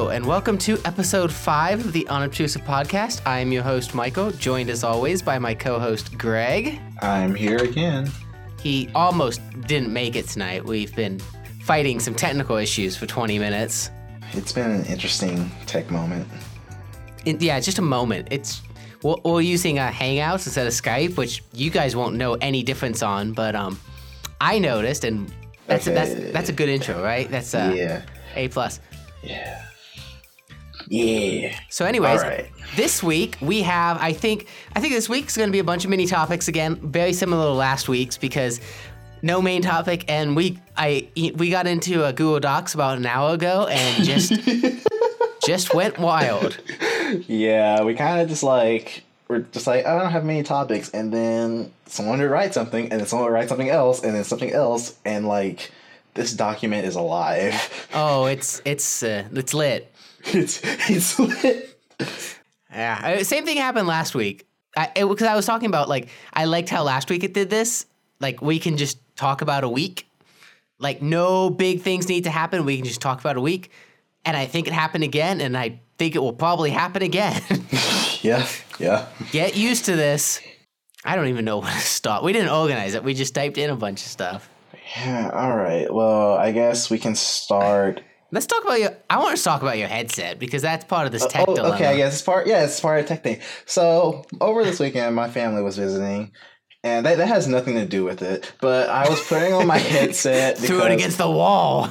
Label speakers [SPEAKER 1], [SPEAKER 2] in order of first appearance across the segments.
[SPEAKER 1] Hello, and welcome to episode five of the Unobtrusive Podcast. I am your host, Michael, joined as always by my co host, Greg.
[SPEAKER 2] I'm here again.
[SPEAKER 1] He almost didn't make it tonight. We've been fighting some technical issues for 20 minutes.
[SPEAKER 2] It's been an interesting tech moment.
[SPEAKER 1] It- yeah, just a moment. It's we're, we're using uh, Hangouts instead of Skype, which you guys won't know any difference on, but um, I noticed, and that's
[SPEAKER 2] Okay.
[SPEAKER 1] that's that's a good intro, right? That's uh,
[SPEAKER 2] yeah.
[SPEAKER 1] A plus.
[SPEAKER 2] Yeah. Yeah.
[SPEAKER 1] So, anyways,
[SPEAKER 2] right.
[SPEAKER 1] this week we have. I think. I think this week's going to be a bunch of mini topics again, very similar to last week's because no main topic, and we I we got into a Google Docs about an hour ago and just just went wild.
[SPEAKER 2] Yeah, we kind of just like we're just like I don't have many topics, and then someone would write something, and then someone would write something else, and then something else, and like this document is alive.
[SPEAKER 1] Oh, it's it's uh, it's lit.
[SPEAKER 2] it's it's lit.
[SPEAKER 1] Yeah, uh, same thing happened last week. Because I was talking about like I liked how last week it did this. Like we can just talk about a week. Like no big things need to happen. We can just talk about a week. And I think it happened again, and I think it will probably happen again.
[SPEAKER 2] Yeah. Yeah.
[SPEAKER 1] Get used to this. I don't even know where to start. We didn't organize it. We just typed in a bunch of stuff.
[SPEAKER 2] Yeah. All right. Well, I guess we can start.
[SPEAKER 1] Let's talk about your. I want to talk about your headset because that's part of this uh, tech
[SPEAKER 2] Oh,
[SPEAKER 1] dilemma.
[SPEAKER 2] okay, I guess it's part. Yeah, it's part of tech thing. So over this weekend, my family was visiting, and that, that has nothing to do with it. But I was putting on my headset.
[SPEAKER 1] Threw it against the wall.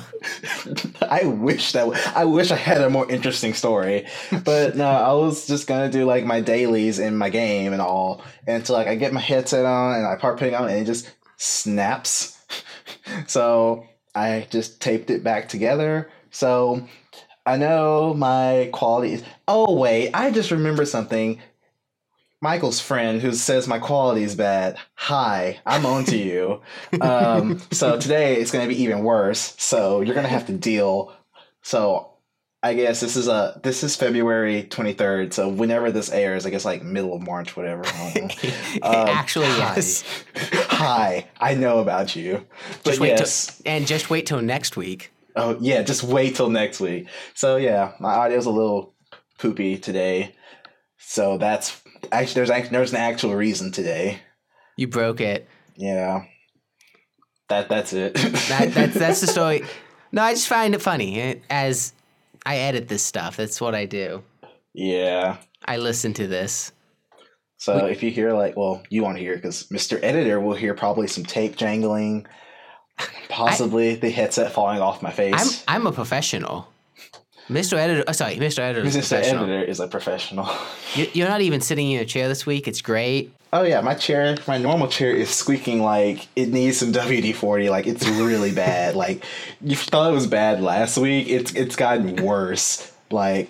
[SPEAKER 2] I wish that I wish I had a more interesting story, but no, I was just gonna do like my dailies in my game and all, and so like I get my headset on and I start putting it on and it just snaps. so I just taped it back together. So I know my quality is. Oh wait, I just remember something. Michael's friend who says my quality is bad. Hi, I'm on to you. Um, so today it's going to be even worse. So you're going to have to deal. So I guess this is a this is February 23rd. So whenever this airs, I guess like middle of March, whatever. I don't know. Um,
[SPEAKER 1] Actually,
[SPEAKER 2] hi.
[SPEAKER 1] yes.
[SPEAKER 2] Hi, I know about you. But
[SPEAKER 1] Just wait
[SPEAKER 2] yes.
[SPEAKER 1] till, and just wait till next week.
[SPEAKER 2] Oh yeah, just wait till next week. So yeah, my audio's a little poopy today. So that's actually there's there's an actual reason today.
[SPEAKER 1] You broke it.
[SPEAKER 2] Yeah. That that's it.
[SPEAKER 1] That, that's that's the story. No, I just find it funny eh, as I edit this stuff. That's what I do.
[SPEAKER 2] yeah.
[SPEAKER 1] I listen to this.
[SPEAKER 2] So if you hear like, well, you won't hear because Mr. Editor will hear probably some tape jangling, possibly the headset falling off my
[SPEAKER 1] I'm
[SPEAKER 2] face.
[SPEAKER 1] I'm a professional. Mr. Editor, oh, sorry, Mr. Editor is a
[SPEAKER 2] Mr.
[SPEAKER 1] professional.
[SPEAKER 2] Editor is a professional.
[SPEAKER 1] You- You're not even sitting in a chair this week. It's great.
[SPEAKER 2] Oh yeah, my chair, my normal chair is squeaking like it needs some WD forty. Like it's really bad. Like you thought it was bad last week. It's it's gotten worse. Like,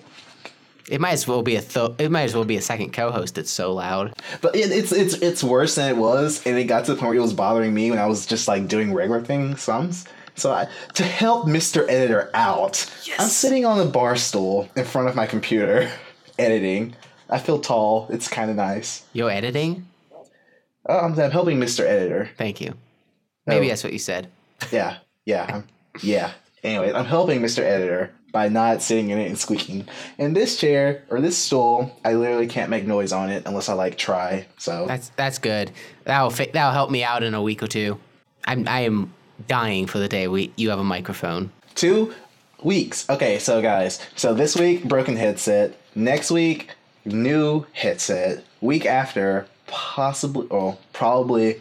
[SPEAKER 1] It might as well be a th- it might as well be a second co-host. It's so loud.
[SPEAKER 2] but it, it's it's it's worse than it was, and it got to the point where it was bothering me when I was just like doing regular things. Sums. So I, to help Mr. Editor out, I'm sitting on a bar stool in front of my computer, editing. I feel tall. It's kind of nice.
[SPEAKER 1] You're editing.
[SPEAKER 2] Oh, I'm, I'm helping Mr. Editor.
[SPEAKER 1] Thank you. Maybe
[SPEAKER 2] Oh.
[SPEAKER 1] that's what you said.
[SPEAKER 2] Yeah, yeah, I'm, yeah. Anyway, I'm helping Mr. Editor by not sitting in it and squeaking. And this chair or this stool, I literally can't make noise on it unless I like try. So
[SPEAKER 1] That's that's good. That'll fi- that'll help me out in a week or two. I'm I am dying for the day we you have a microphone.
[SPEAKER 2] two weeks. Okay, so guys, so this week broken headset. Next week new headset. Week after possibly or probably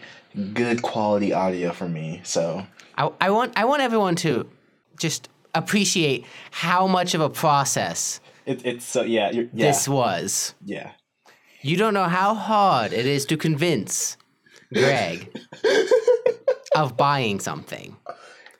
[SPEAKER 2] good quality audio for me. So
[SPEAKER 1] I, I want I want everyone to just appreciate how much of a process
[SPEAKER 2] it, it's so yeah yeah
[SPEAKER 1] this was.
[SPEAKER 2] yeah.
[SPEAKER 1] You don't know how hard it is to convince Greg of buying something.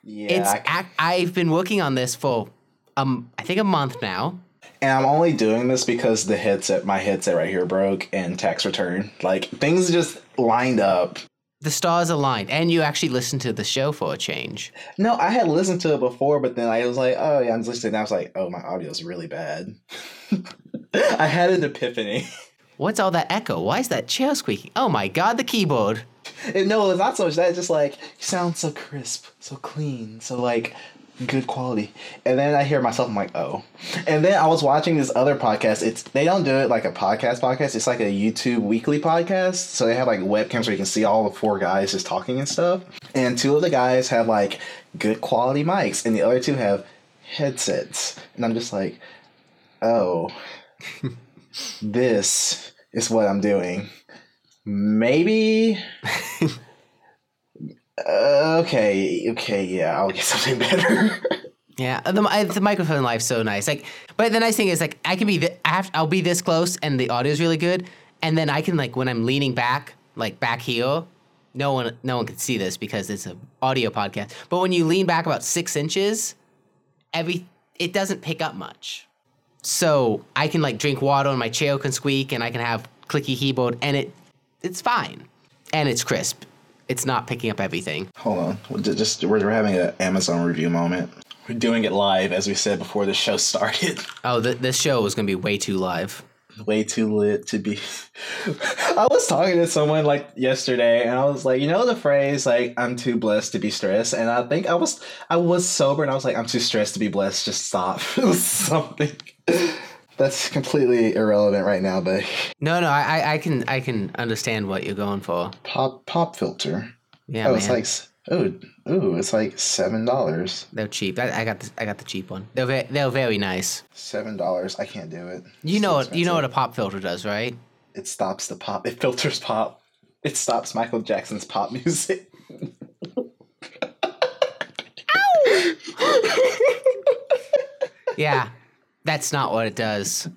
[SPEAKER 2] Yeah,
[SPEAKER 1] It's
[SPEAKER 2] I,
[SPEAKER 1] i've been working on this for um I think a month now.
[SPEAKER 2] And I'm only doing this because the headset, my headset right here broke and tax return. Like things just lined up.
[SPEAKER 1] The stars aligned, and you actually listened to the show for a change.
[SPEAKER 2] No, I had listened to it before, but then I was like, oh yeah, I'm listening. I was like, oh, my audio's really bad. I had an epiphany.
[SPEAKER 1] What's all that echo? Why is that chair squeaking? Oh my god, the keyboard.
[SPEAKER 2] And no, it's not so much that. It's just like you sound so crisp, so clean, so like good quality. And then I hear myself, I'm like, oh. And then I was watching this other podcast. It's they don't do it like a podcast podcast. It's like a YouTube weekly podcast. So they have like webcams where you can see all the four guys just talking and stuff. And two of the guys have like good quality mics, and the other two have headsets. And I'm just like, oh, this is what I'm doing. Maybe. Uh, okay, okay, yeah, I'll get something better.
[SPEAKER 1] Yeah, the, I, the microphone life's so nice. Like, but the nice thing is like I can be th- I have, I'll be this close and the audio is really good, and then I can like when I'm leaning back, like back heel. no one no one can see this because it's an audio podcast. But when you lean back about six inches, every it doesn't pick up much. So I can like drink water and my chair can squeak and I can have clicky keyboard and it it's fine and it's crisp. It's not picking up everything.
[SPEAKER 2] Hold on, we're just we're we're having an Amazon review moment. We're doing it live, as we said before the show started.
[SPEAKER 1] Oh, th- this show is gonna be way too live.
[SPEAKER 2] Way too lit to be. I was talking to someone like yesterday, and I was like, you know, the phrase like "I'm too blessed to be stressed," and I think I was I was sober, and I was like, "I'm too stressed to be blessed." Just stop. it was something. That's completely irrelevant right now, but
[SPEAKER 1] No, no, I, I- can, I can understand what you're going for.
[SPEAKER 2] pop pop filter.
[SPEAKER 1] Yeah,
[SPEAKER 2] oh,
[SPEAKER 1] man,
[SPEAKER 2] it's like oh ooh, it's like seven dollars.
[SPEAKER 1] they're cheap. I, I got, the, I got the cheap one. They're, ve- they're very nice.
[SPEAKER 2] Seven dollars. I can't do it.
[SPEAKER 1] You
[SPEAKER 2] It's
[SPEAKER 1] know, what, you know what a pop filter does, right?
[SPEAKER 2] It stops the pop. It filters pop. It stops Michael Jackson's pop music.
[SPEAKER 1] Yeah, that's not what it does.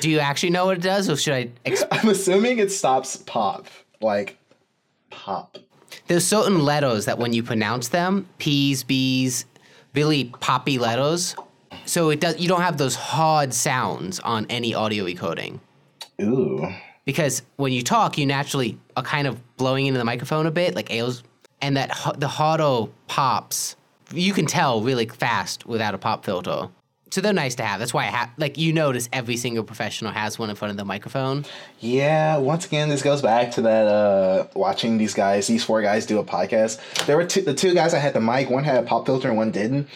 [SPEAKER 1] Do you actually know what it does, or should I? Ex-
[SPEAKER 2] I'm assuming it stops pop. Like pop.
[SPEAKER 1] There's certain letters that when you pronounce them, P's, B's, really poppy letters. So it does. You don't have those hard sounds on any audio recording.
[SPEAKER 2] Ooh.
[SPEAKER 1] because when you talk, you naturally are kind of blowing into the microphone a bit, like ales, and that the auto pops, you can tell really fast without a pop filter. So they're nice to have. That's why I have, like, you notice every single professional has one in front of the microphone.
[SPEAKER 2] Yeah, once again, this goes back to that uh watching these guys, these four guys do a podcast. There were two the two guys that had the mic, one had a pop filter and one didn't.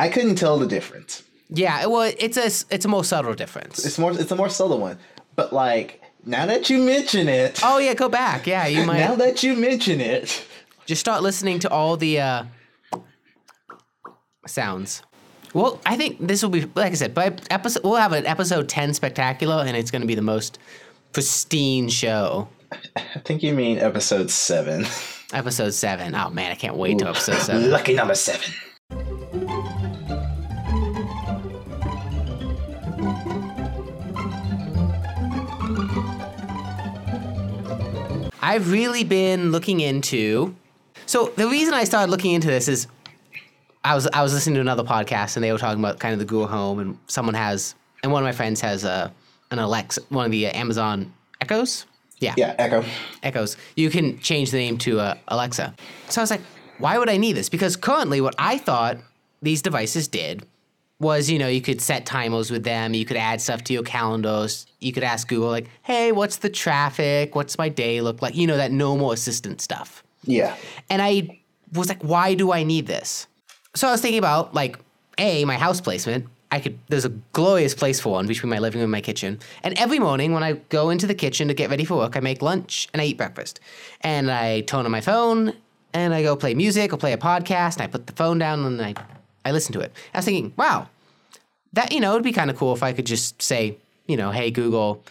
[SPEAKER 2] I couldn't tell the difference.
[SPEAKER 1] Yeah, well, it's a it's a more subtle difference.
[SPEAKER 2] It's more it's a more subtle one. But like now that you mention it,
[SPEAKER 1] oh yeah, go back. Yeah, you might
[SPEAKER 2] now that you mention it,
[SPEAKER 1] just start listening to all the uh, sounds. Well, I think this will be like I said. By episode, we'll have an episode ten spectacular, and it's going to be the most pristine show.
[SPEAKER 2] I think you mean episode seven.
[SPEAKER 1] Episode seven. Oh man, I can't wait to episode seven.
[SPEAKER 2] Lucky number seven.
[SPEAKER 1] I've really been looking into. So the reason I started looking into this is, I was I was listening to another podcast and they were talking about kind of the Google Home and someone has and one of my friends has a an Alexa one of the uh, Amazon Echoes. Yeah.
[SPEAKER 2] Yeah, Echo.
[SPEAKER 1] Echoes. You can change the name to uh, Alexa. So I was like, why would I need this? Because currently, what I thought these devices did was, you know, you could set timers with them. You could add stuff to your calendars. You could ask Google, like, hey, what's the traffic? What's my day look like? You know, that normal assistant stuff.
[SPEAKER 2] Yeah.
[SPEAKER 1] And I was like, why do I need this? So I was thinking about like, A, my house placement. I could there's a glorious place for one between my living room and my kitchen. And every morning when I go into the kitchen to get ready for work, I make lunch and I eat breakfast. And I turn on my phone and I go play music or play a podcast and I put the phone down and I, I listen to it. I was thinking, wow, that you know, it'd be kind of cool if I could just say, you know, hey Google,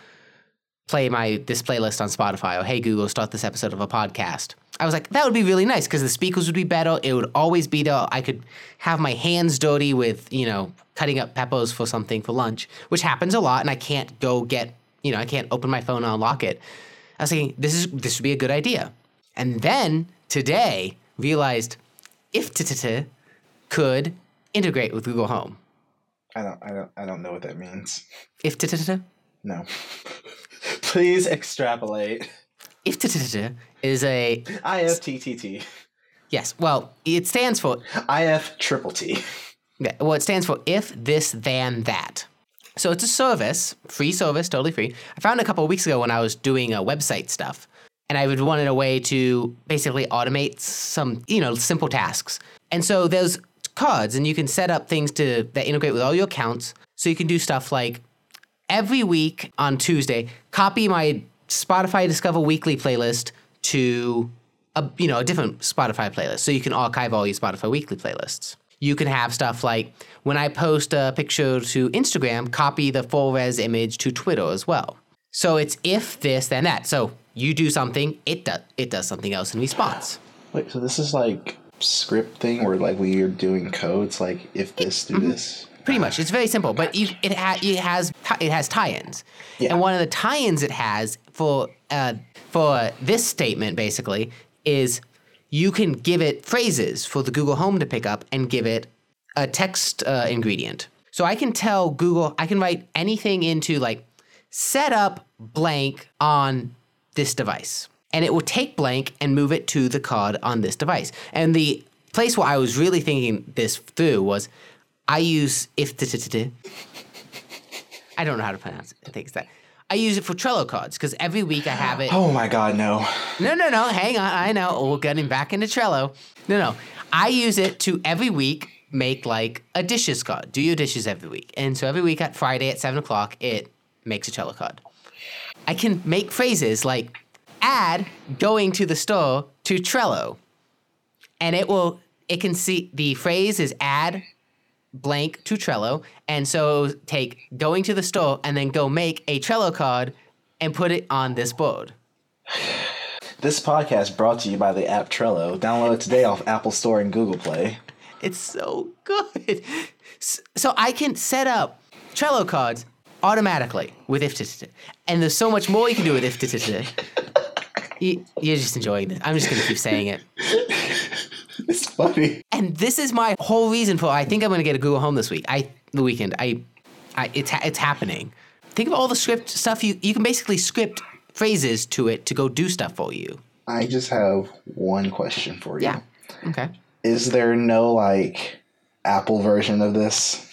[SPEAKER 1] play my this playlist on Spotify or hey Google, start this episode of a podcast. I was like, that would be really nice because the speakers would be better. It would always be there. I could have my hands dirty with, you know, cutting up peppers for something for lunch, which happens a lot, and I can't go get, you know, I can't open my phone and unlock it. I was thinking, this is this would be a good idea. And then today realized if could integrate with Google Home.
[SPEAKER 2] I don't I don't I don't know what that means.
[SPEAKER 1] If
[SPEAKER 2] No. Please extrapolate.
[SPEAKER 1] if is a
[SPEAKER 2] IFTTT.
[SPEAKER 1] yes, well, it stands for
[SPEAKER 2] IF triple T.
[SPEAKER 1] Yeah, well, it stands for if this then that. So it's a service, free service, totally free. I found a couple of weeks ago when I was doing a website stuff, and I would wanted a way to basically automate some, you know, simple tasks. And so there's cards and you can set up things to that integrate with all your accounts. So you can do stuff like every week on Tuesday, copy my Spotify Discover Weekly playlist to a you know a different Spotify playlist. So you can archive all your Spotify Weekly playlists. You can have stuff like when I post a picture to Instagram, copy the full res image to Twitter as well. So it's if this then that. So you do something, it does it does something else in response.
[SPEAKER 2] Wait, so this is like script thing where like we are doing codes like if this do mm-hmm. this.
[SPEAKER 1] Pretty much, it's very simple, but you, it, ha- it has it has tie-ins,
[SPEAKER 2] Yeah.
[SPEAKER 1] and one of the tie-ins it has for uh, for this statement basically is you can give it phrases for the Google Home to pick up and give it a text uh, ingredient. So I can tell Google, I can write anything into like set up blank on this device. And it will take blank and move it to the card on this device. And the place where I was really thinking this through was I use if I don't know how to pronounce it. I think it's that. I use it for Trello cards because every week I have it.
[SPEAKER 2] Oh my god, no.
[SPEAKER 1] No, no, no. Hang on. I know. We're getting back into Trello. No, no. I use it to every week make like a dishes card. Do your dishes every week. And so every week at Friday at seven o'clock, it makes a Trello card. I can make phrases like add going to the store to Trello. And it will, it can see the phrase is add blank to Trello. And so take going to the store and then go make a Trello card and put it on this board.
[SPEAKER 2] This podcast brought to you by the app Trello. Download it today off Apple Store and Google Play.
[SPEAKER 1] It's so good. So I can set up Trello cards automatically with if and there's so much more you can do with if you, You're just enjoying this. I'm just gonna keep saying it.
[SPEAKER 2] It's funny.
[SPEAKER 1] And this is my whole reason for I think I'm gonna get a Google Home this week. I the weekend. I, I it's ha- it's happening. Think of all the script stuff you you can basically script phrases to it to go do stuff for you.
[SPEAKER 2] I just have one question for you.
[SPEAKER 1] Yeah. Okay.
[SPEAKER 2] Is there no like Apple version of this?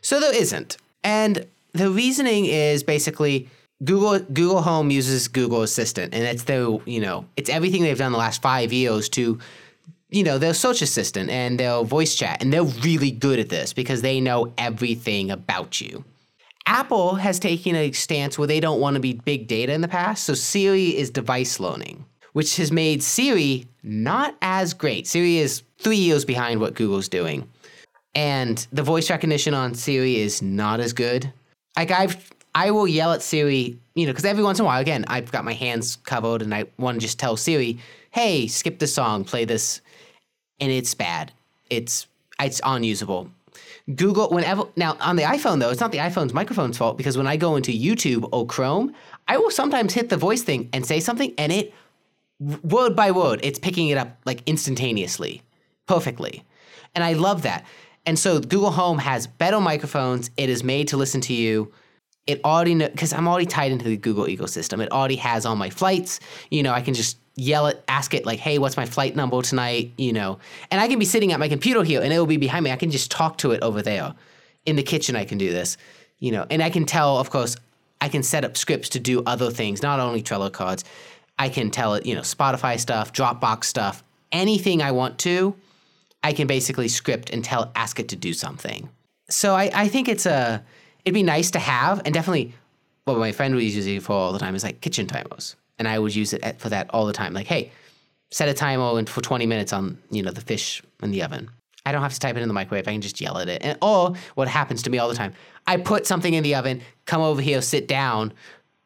[SPEAKER 1] So there isn't. And the reasoning is basically Google Google Home uses Google Assistant and it's the you know, it's everything they've done the last 5 years to you know, their search assistant and their voice chat and they're really good at this because they know everything about you. Apple has taken a stance where they don't want to be big data in the past, so Siri is device learning, which has made Siri not as great. Siri is 3 years behind what Google's doing and the voice recognition on Siri is not as good. Like I've I will yell at Siri, you know, because every once in a while, again, I've got my hands covered and I want to just tell Siri, "Hey, skip this song, play this," and it's bad. It's it's unusable. Google whenever now on the iPhone though, it's not the iPhone's microphone's fault because when I go into YouTube or Chrome, I will sometimes hit the voice thing and say something, and it word by word, it's picking it up like instantaneously, perfectly. And I love that. And so Google Home has better microphones. It is made to listen to you. It already because I'm already tied into the Google ecosystem. It already has all my flights. You know, I can just yell it, ask it like, "Hey, what's my flight number tonight?" You know, and I can be sitting at my computer here, and it will be behind me. I can just talk to it over there. In the kitchen, I can do this. You know, and I can tell, of course, I can set up scripts to do other things, not only Trello cards. I can tell it, you know, Spotify stuff, Dropbox stuff, anything I want to. I can basically script and tell ask it to do something. So I, I think it's a it'd be nice to have and definitely what my friend was using for all the time is like kitchen timers. And I would use it for that all the time. Like, hey, set a timer for 20 minutes on, you know, the fish in the oven. I don't have to type it in the microwave. I can just yell at it. And or what happens to me all the time. I put something in the oven, come over here, sit down.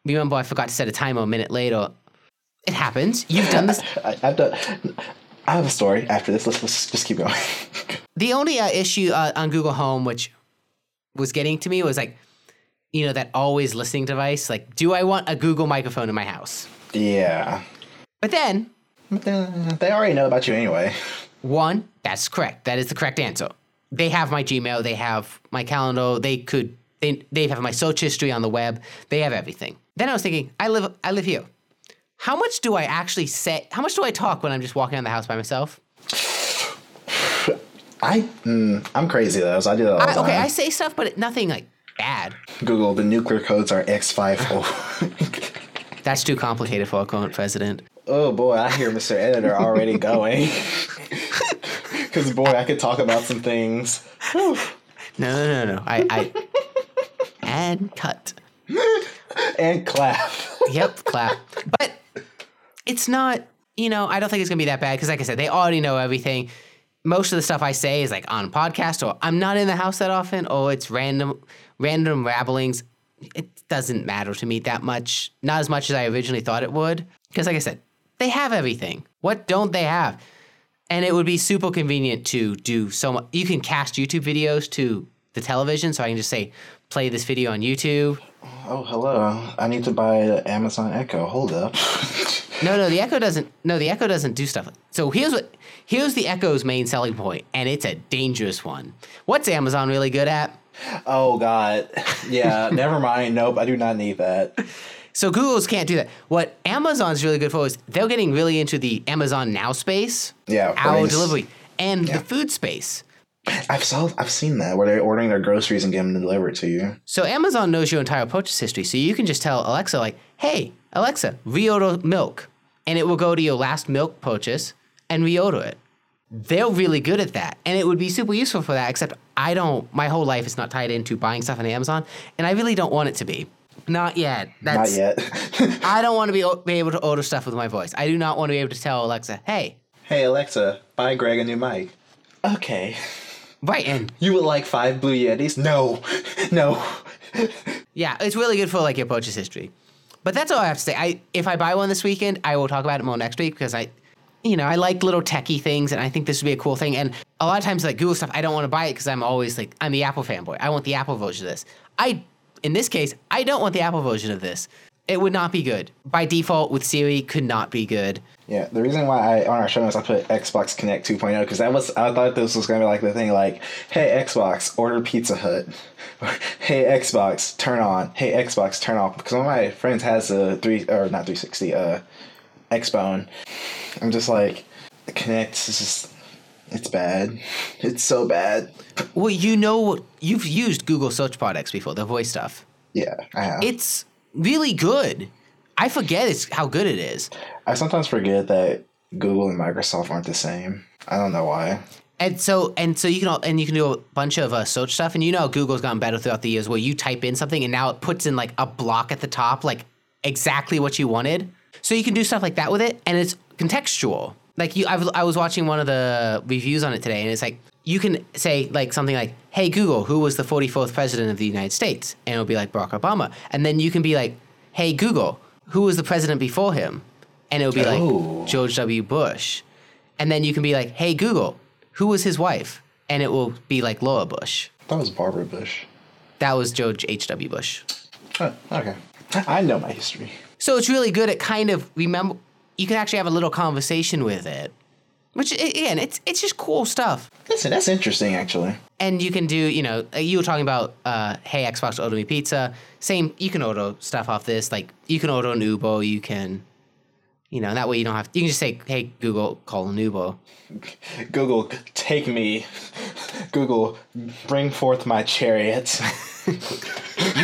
[SPEAKER 1] Remember I forgot to set a timer a minute later. It happens. You've done this.
[SPEAKER 2] I, I've done. I have a story after this. Let's, let's just keep going.
[SPEAKER 1] The only uh, issue uh, on Google Home, which was getting to me, was like, you know, that always listening device. Like, do I want a Google microphone in my house?
[SPEAKER 2] Yeah.
[SPEAKER 1] But then,
[SPEAKER 2] But uh, they already know about you anyway.
[SPEAKER 1] one, that's correct. That is the correct answer. They have my Gmail. They have my calendar. They could. They they have my search history on the web. They have everything. Then I was thinking, I live I live here. How much do I actually say? How much do I talk when I'm just walking around the house by myself?
[SPEAKER 2] I, mm, I'm crazy though, so I do that all the
[SPEAKER 1] I, okay,
[SPEAKER 2] time.
[SPEAKER 1] I say stuff, but nothing like bad.
[SPEAKER 2] Google the nuclear codes are X50.
[SPEAKER 1] That's too complicated for a current president.
[SPEAKER 2] oh boy, I hear Mr. Editor already going. Because boy, I could talk about some things. Whew.
[SPEAKER 1] No, no, no, no. I, I and cut.
[SPEAKER 2] and clap.
[SPEAKER 1] Yep, clap. But it's not. You know, I don't think it's gonna be that bad because, like I said, they already know everything. Most of the stuff I say is like on podcast, or I'm not in the house that often, or it's random, random rabblings. It doesn't matter to me that much. Not as much as I originally thought it would. Because, like I said, they have everything. What don't they have? And it would be super convenient to do so much. You can cast YouTube videos to the television, so I can just say, play this video on YouTube.
[SPEAKER 2] Oh, hello. I need to buy the Amazon Echo. Hold up.
[SPEAKER 1] No, no, the Echo doesn't. No, the Echo doesn't do stuff. So here's what. Here's the Echo's main selling point, and it's a dangerous one. What's Amazon really good at?
[SPEAKER 2] Oh God. Yeah. never mind. Nope. I do not need that.
[SPEAKER 1] So Google's can't do that. What Amazon's really good for is they're getting really into the Amazon Now space,
[SPEAKER 2] Yeah.
[SPEAKER 1] hour
[SPEAKER 2] right.
[SPEAKER 1] delivery, and
[SPEAKER 2] Yeah.
[SPEAKER 1] the food space.
[SPEAKER 2] I've saw. I've seen that where they're ordering their groceries and getting them delivered to you.
[SPEAKER 1] So Amazon knows your entire purchase history, so you can just tell Alexa like, "Hey, Alexa, reorder milk," and it will go to your last milk purchase and reorder it. They're really good at that, and it would be super useful for that. Except I don't. My whole life is not tied into buying stuff on Amazon, and I really don't want it to be. Not yet. That's,
[SPEAKER 2] not yet.
[SPEAKER 1] I don't want to be, be able to order stuff with my voice. I do not want to be able to tell Alexa, "Hey,
[SPEAKER 2] hey Alexa, buy Greg a new mic. Okay.
[SPEAKER 1] right," and
[SPEAKER 2] You would like five Blue Yetis? No. No.
[SPEAKER 1] Yeah, it's really good for like your purchase history. But that's all I have to say. I if I buy one this weekend, I will talk about it more next week because I, you know, I like little techie things, and I think this would be a cool thing. And a lot of times, like Google stuff, I don't want to buy it because I'm always like I'm the Apple fanboy. I want the Apple version of this. I, in this case, I don't want the Apple version of this. It would not be good by default with Siri. Could not be good.
[SPEAKER 2] Yeah, the reason why I on our show notes I put Xbox Kinect 2.0 because that was I thought this was gonna be like the thing like, hey Xbox, order Pizza Hut, hey Xbox, turn on, hey Xbox, turn off. Because one of my friends has a three or not 360, uh, Xbone. I'm just like, Kinect is just, it's bad, it's so bad.
[SPEAKER 1] Well, you know, you've used Google search products before, the voice stuff.
[SPEAKER 2] Yeah, I have.
[SPEAKER 1] It's really good. I forget it's how good it is.
[SPEAKER 2] I sometimes forget that Google and Microsoft aren't the same. I don't know why.
[SPEAKER 1] And so and so you can all, and you can do a bunch of uh, search stuff, and you know Google's gotten better throughout the years, where you type in something and now it puts in like a block at the top, like exactly what you wanted. So you can do stuff like that with it, and it's contextual. Like you, I've, I was watching one of the reviews on it today, and it's like you can say like something like, "Hey Google, who was the 44th president of the United States?" And it'll be like Barack Obama, and then you can be like, "Hey Google, who was the president before him?" And it'll be
[SPEAKER 2] Oh.
[SPEAKER 1] like George W. Bush, and then you can be like, "Hey Google, who was his wife?" And it will be like Laura Bush.
[SPEAKER 2] That was Barbara Bush.
[SPEAKER 1] That was George H.W. Bush.
[SPEAKER 2] Oh, okay. I know my history.
[SPEAKER 1] So it's really good at kind of remember. You can actually have a little conversation with it, which again, it's it's just cool stuff.
[SPEAKER 2] Listen, that's interesting actually.
[SPEAKER 1] And you can do, you know, uh, you were talking about, uh, hey Xbox, order me pizza. Same, you can order stuff off this. Like you can order an Uber. You can, you know, that way you don't have. You can just say, hey Google, call an Uber.
[SPEAKER 2] Google, take me. Google, bring forth my chariot.
[SPEAKER 1] You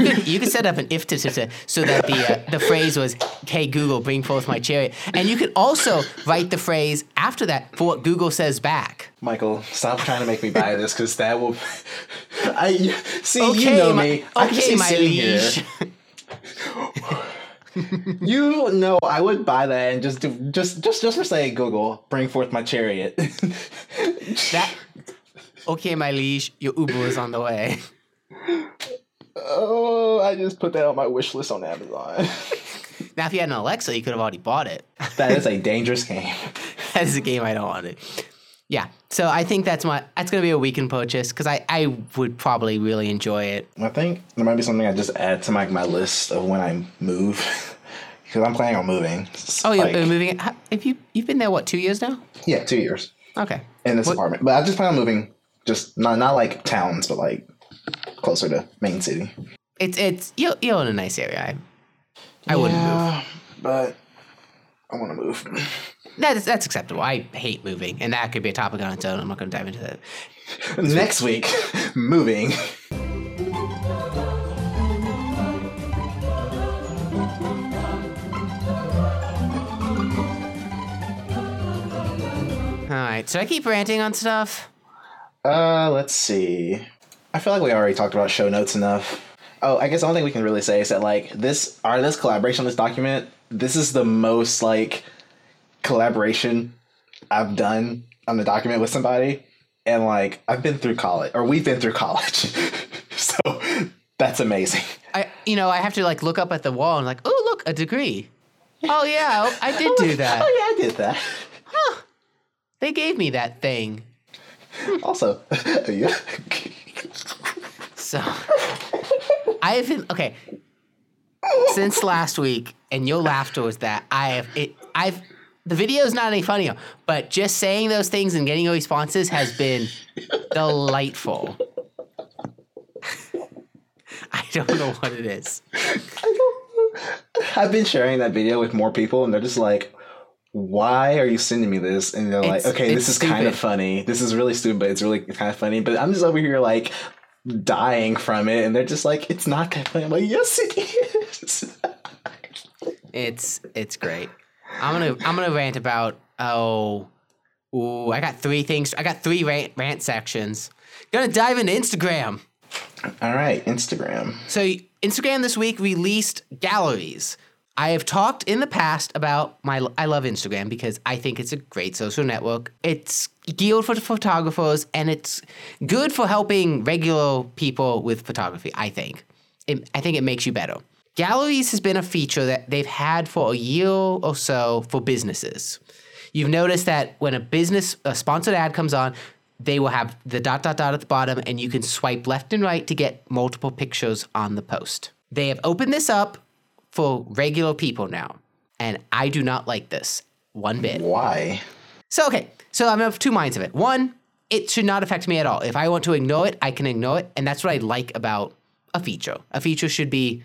[SPEAKER 1] could you could set up an if to, to, to so that the uh, the phrase was, "Hey Google, bring forth my chariot," and you could also write the phrase after that for what Google says back.
[SPEAKER 2] Michael, stop trying to make me buy this because that will. I see. you
[SPEAKER 1] Okay,
[SPEAKER 2] know
[SPEAKER 1] my,
[SPEAKER 2] me. I can
[SPEAKER 1] okay,
[SPEAKER 2] see
[SPEAKER 1] my liege.
[SPEAKER 2] You know I would buy that and just do just just just for saying Google, bring forth my chariot.
[SPEAKER 1] That okay, my liege, your Uber is on the way.
[SPEAKER 2] oh, I just put that on my wish list on Amazon.
[SPEAKER 1] Now, if you had an Alexa, you could have already bought it.
[SPEAKER 2] that is a dangerous game.
[SPEAKER 1] that is a game I don't want it. Yeah, so I think that's my that's gonna be a weekend purchase because I I would probably really enjoy it.
[SPEAKER 2] I think there might be something I just add to my, my list of when I move. Because I'm planning on moving. It's
[SPEAKER 1] Oh, you're
[SPEAKER 2] like-
[SPEAKER 1] moving. If you you've been there what two years now?
[SPEAKER 2] Yeah, two years
[SPEAKER 1] Okay.
[SPEAKER 2] in this
[SPEAKER 1] What-
[SPEAKER 2] apartment. But I just plan on moving, just not not like towns, but like closer to main city.
[SPEAKER 1] It's it's you're, you're in a nice area. I I wouldn't move.
[SPEAKER 2] But I want to move.
[SPEAKER 1] That's that's acceptable. I hate moving, and that could be a topic on its own. I'm not going to dive into that.
[SPEAKER 2] Next week, moving.
[SPEAKER 1] All right. So I keep ranting on stuff.
[SPEAKER 2] Uh, let's see. I feel like we already talked about show notes enough. Oh, I guess the only thing we can really say is that like this our this collaboration this document, this is the most like collaboration I've done on the document with somebody. And like I've been through college or we've been through college. so that's amazing.
[SPEAKER 1] I, you know, I have to like look up at the wall and like, oh, look, a degree. Oh yeah, oh, I did oh, do that.
[SPEAKER 2] Oh yeah, I did that. Huh?
[SPEAKER 1] They gave me that thing.
[SPEAKER 2] Also, yeah.
[SPEAKER 1] So I have been okay since last week, and your laughter was that I have it. I've the video is not any funnier, but just saying those things and getting responses has been delightful. I don't know what it is.
[SPEAKER 2] I've been sharing that video with more people, and they're just like, "Why are you sending me this?" And they're
[SPEAKER 1] It's-
[SPEAKER 2] like, "Okay, this is kind of funny. This is really stupid, but it's really kind of funny." But I'm just over here like dying from it, and they're just like, "It's not that funny." I'm like, "Yes, it is."
[SPEAKER 1] It's it's great. I'm gonna I'm gonna rant about oh ooh I got three things I got three rant rant sections. Gonna dive into Instagram.
[SPEAKER 2] All right, Instagram.
[SPEAKER 1] So Instagram this week released galleries. I have talked in the past about my I love Instagram because I think it's a great social network. It's geared for photographers and it's good for helping regular people with photography, I think. It, I think it makes you better. Galleries has been a feature that they've had for a year or so for businesses. You've noticed that when a business a sponsored ad comes on, they will have the dot dot dot at the bottom and you can swipe left and right to get multiple pictures on the post. They have opened this up for regular people now, and I do not like this one bit.
[SPEAKER 2] Why?
[SPEAKER 1] So okay, so I'm of two minds of it. One, it should not affect me at all. If I want to ignore it, I can ignore it, and that's what I like about a feature. A feature should be,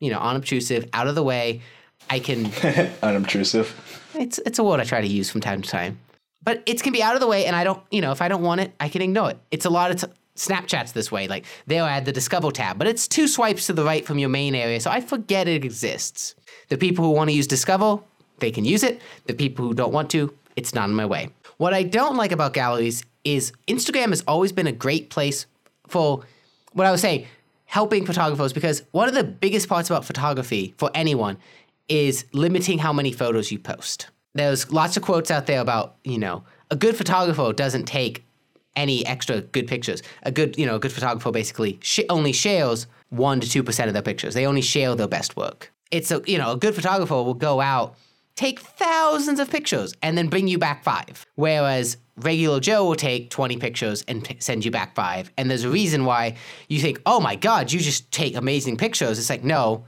[SPEAKER 1] you know, unobtrusive, out of the way. I can
[SPEAKER 2] Unobtrusive.
[SPEAKER 1] it's it's a word I try to use from time to time. But it can be out of the way, and I don't, you know, if I don't want it, I can ignore it. It's a lot of t- Snapchats this way. Like they'll add the Discover tab, but it's two swipes to the right from your main area, so I forget it exists. The people who want to use Discover, they can use it. The people who don't want to, it's not in my way. What I don't like about galleries is Instagram has always been a great place for what I was saying, helping photographers because one of the biggest parts about photography for anyone is limiting how many photos you post. There's lots of quotes out there about, you know, a good photographer doesn't take any extra good pictures. A good, you know, a good photographer basically sh- only shares 1 to 2% of their pictures. They only share their best work. It's a, you know, a good photographer will go out, take thousands of pictures and then bring you back 5. Whereas regular Joe will take 20 pictures and p- send you back 5. And there's a reason why you think, "Oh my god, you just take amazing pictures." It's like, "No,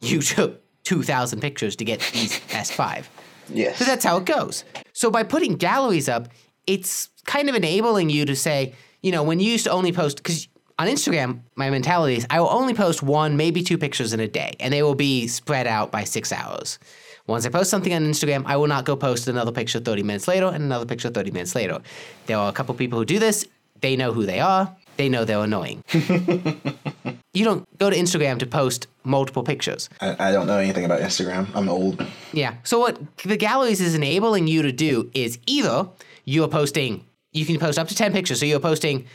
[SPEAKER 1] you took 2000 pictures to get these best 5."
[SPEAKER 2] Yes.
[SPEAKER 1] So that's how it goes. So by putting galleries up, it's kind of enabling you to say, you know, when you used to only post, because on Instagram, my mentality is I will only post one, maybe two pictures in a day, and they will be spread out by six hours. Once I post something on Instagram, I will not go post another picture 30 minutes later and another picture 30 minutes later. There are a couple people who do this. They know who they are. They know they're annoying. you don't go to Instagram to post multiple pictures.
[SPEAKER 2] I, I don't know anything about Instagram. I'm old.
[SPEAKER 1] Yeah. So what the galleries is enabling you to do is either you're posting, you can post up to 10 pictures. So you're posting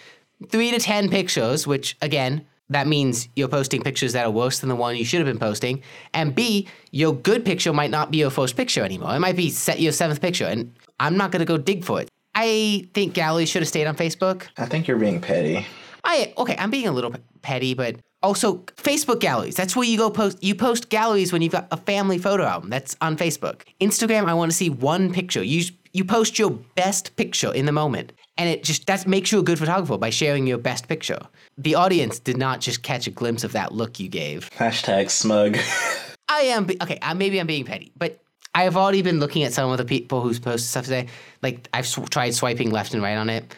[SPEAKER 1] three to 10 pictures, which again, that means you're posting pictures that are worse than the one you should have been posting. And B, your good picture might not be your first picture anymore. It might be set your seventh picture. And I'm not going to go dig for it. I think galleries should have stayed on Facebook.
[SPEAKER 2] I think you're being petty.
[SPEAKER 1] I okay, I'm being a little petty, but also Facebook galleries. That's where you go post. You post galleries when you've got a family photo album. That's on Facebook. Instagram, I want to see one picture. You you post your best picture in the moment, and it just that makes you a good photographer by sharing your best picture. The audience did not just catch a glimpse of that look you gave.
[SPEAKER 2] Hashtag smug.
[SPEAKER 1] I am be- okay. Uh, maybe I'm being petty, but I have already been looking at some of the people who's posted stuff today. Like I've sw- tried swiping left and right on it.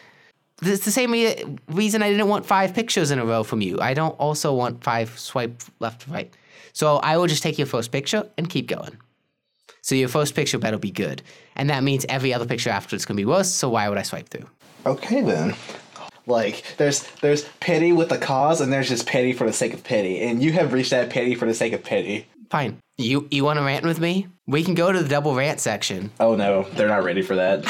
[SPEAKER 1] It's the same re- reason I didn't want five pictures in a row from you. I don't also want five swipe left and right. So I will just take your first picture and keep going. So your first picture better be good, and that means every other picture after it's gonna be worse. So why would I swipe through?
[SPEAKER 2] Okay then. Like there's there's pity with a cause and there's just pity for the sake of pity. And you have reached that pity for the sake of pity.
[SPEAKER 1] Fine. You you want to rant with me? We can go to the double rant section.
[SPEAKER 2] Oh no, they're not ready for that.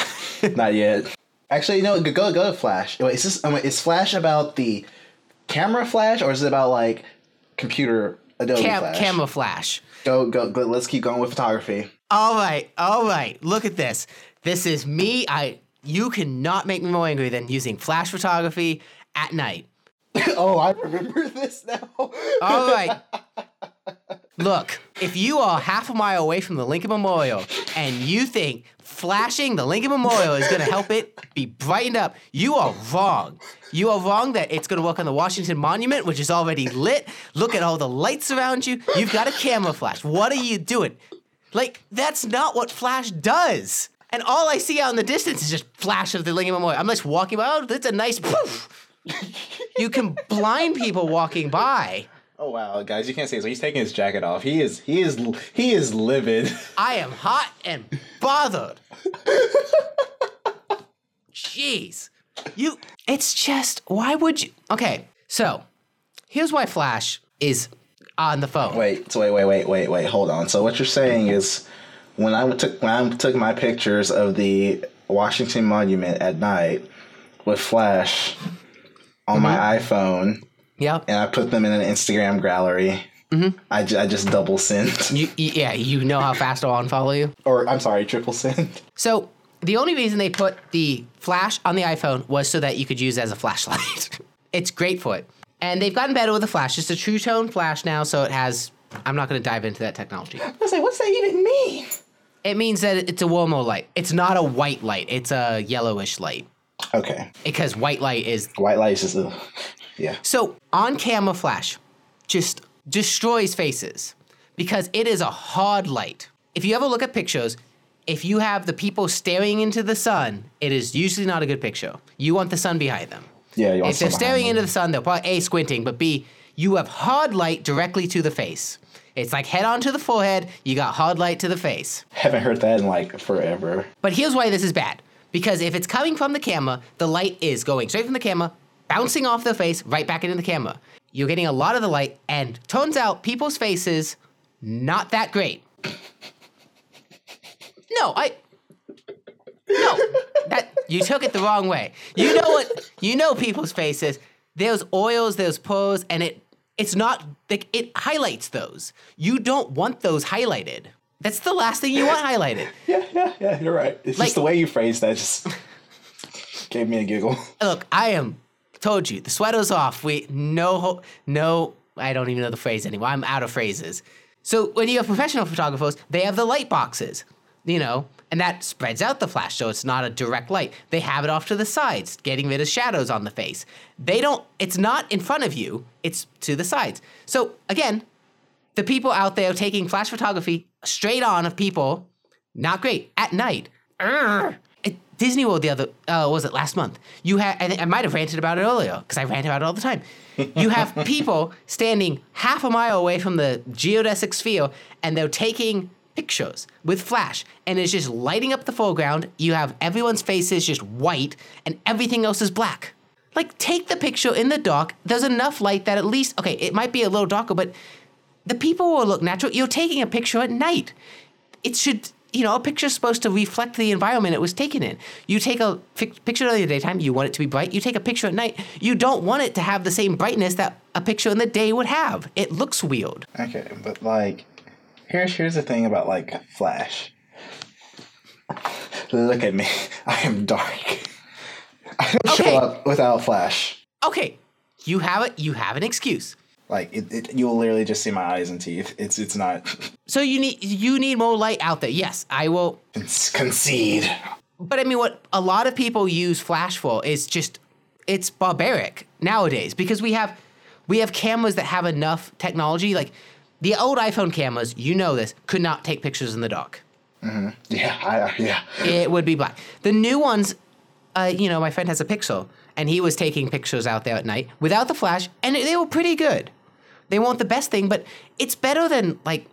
[SPEAKER 2] not yet. Actually, no. go go go to Flash. Wait, is this? um, Is Flash about the camera Flash, or is it about like computer Adobe
[SPEAKER 1] Cam-
[SPEAKER 2] Flash?
[SPEAKER 1] camera flash.
[SPEAKER 2] Go, go go. Let's keep going with photography.
[SPEAKER 1] All right, all right. Look at this. This is me. I you cannot make me more angry than using flash photography at night.
[SPEAKER 2] oh, I remember this now.
[SPEAKER 1] All right. Look, if you are half a mile away from the Lincoln Memorial and you think flashing the Lincoln Memorial is going to help it be brightened up, you are wrong. You are wrong that it's going to work on the Washington Monument, which is already lit. Look at all the lights around you. You've got a camera flash. What are you doing? Like, that's not what flash does. And all I see out in the distance is just flash of the Lincoln Memorial. I'm just walking by. Oh, that's a nice poof. you can blind people walking by.
[SPEAKER 2] Oh wow, guys, you can't see this. He's taking his jacket off. He is he is he is livid.
[SPEAKER 1] I am hot and bothered. Jeez. You it's just why would you Okay, so here's why Flash is on the phone.
[SPEAKER 2] Wait, so wait, wait, wait, wait, wait. Hold on. So what you're saying is, when I took when I took my pictures of the Washington Monument at night with flash on my mm-hmm. iPhone,
[SPEAKER 1] Yep.
[SPEAKER 2] and I put them in an Instagram gallery. Mm-hmm. I, I just double sent,
[SPEAKER 1] You, yeah, you know how fast I'll unfollow you.
[SPEAKER 2] or I'm sorry, triple sent.
[SPEAKER 1] So the only reason they put the flash on the iPhone was so that you could use it as a flashlight. it's great for it. And they've gotten better with the flash. It's a true tone flash now, so it has I'm not going to dive into that technology.
[SPEAKER 2] I was like, what's that even mean?
[SPEAKER 1] It means that it's a warmer light. It's not a white light. It's a yellowish light
[SPEAKER 2] Okay,
[SPEAKER 1] because white light is
[SPEAKER 2] white light is just ugh. yeah.
[SPEAKER 1] so on camera flash just destroys faces because it is a hard light. If you ever look at pictures, if you have the people staring into the sun, it is usually not a good picture. You want the sun behind them.
[SPEAKER 2] Yeah, you want
[SPEAKER 1] If they're staring into the sun, they're probably A, squinting, but B, you have hard light directly to the face. It's like head on to the forehead, you got hard light to the face.
[SPEAKER 2] Haven't heard that in like forever.
[SPEAKER 1] But here's why this is bad. Because if it's coming from the camera, the light is going straight from the camera, bouncing off the face, right back into the camera. You're getting a lot of the light, and turns out people's faces, not that great. No, I. No, that you took it the wrong way. You know what? You know people's faces. There's oils, there's pores, and it it's not like it highlights those. You don't want those highlighted. That's the last thing you want highlighted.
[SPEAKER 2] Yeah, yeah, yeah. You're right. It's
[SPEAKER 1] Like-
[SPEAKER 2] just the way you phrased that just gave me a giggle.
[SPEAKER 1] Look, I am told you the sweater's off. We no no. I don't even know the phrase anymore. I'm out of phrases. So when you have professional photographers, they have the light boxes, you know, and that spreads out the flash, so it's not a direct light. They have it off to the sides, getting rid of shadows on the face. They don't. It's not in front of you. It's to the sides. So again, the people out there taking flash photography straight on of people, not great at night. At Disney World the other uh, was it last month? You had I, I might have ranted about it earlier because I rant about it all the time. You have people standing half a mile away from the geodesic sphere and they're taking pictures with flash and it's just lighting up the foreground. You have everyone's faces just white and everything else is black. Like take the picture in the dark. There's enough light that at least okay, it might be a little darker, but the people will look natural. You're taking a picture at night. It should, you know, a picture's supposed to reflect the environment it was taken in. You take a picture in the daytime, you want it to be bright. You take a picture at night, you don't want it to have the same brightness that a picture in the day would have. It looks weird.
[SPEAKER 2] Okay, but like, here's here's the thing about like Flash. Look at me, I am dark. I don't
[SPEAKER 1] Okay.
[SPEAKER 2] show up without Flash.
[SPEAKER 1] Okay, you have it. You have an excuse.
[SPEAKER 2] Like it, it, you will literally just see my eyes and teeth. It's it's not
[SPEAKER 1] So you need you need more light out there. Yes, I will.
[SPEAKER 2] concede.
[SPEAKER 1] But I mean, what a lot of people use Flash for is just it's barbaric nowadays because we have we have cameras that have enough technology. Like the old iPhone cameras, you know this, could not take pictures in the dark.
[SPEAKER 2] Yeah, I, yeah.
[SPEAKER 1] It would be black. The new ones, uh, you know, my friend has a Pixel, and he was taking pictures out there at night without the flash, and they were pretty good. They weren't the best thing, but it's better than like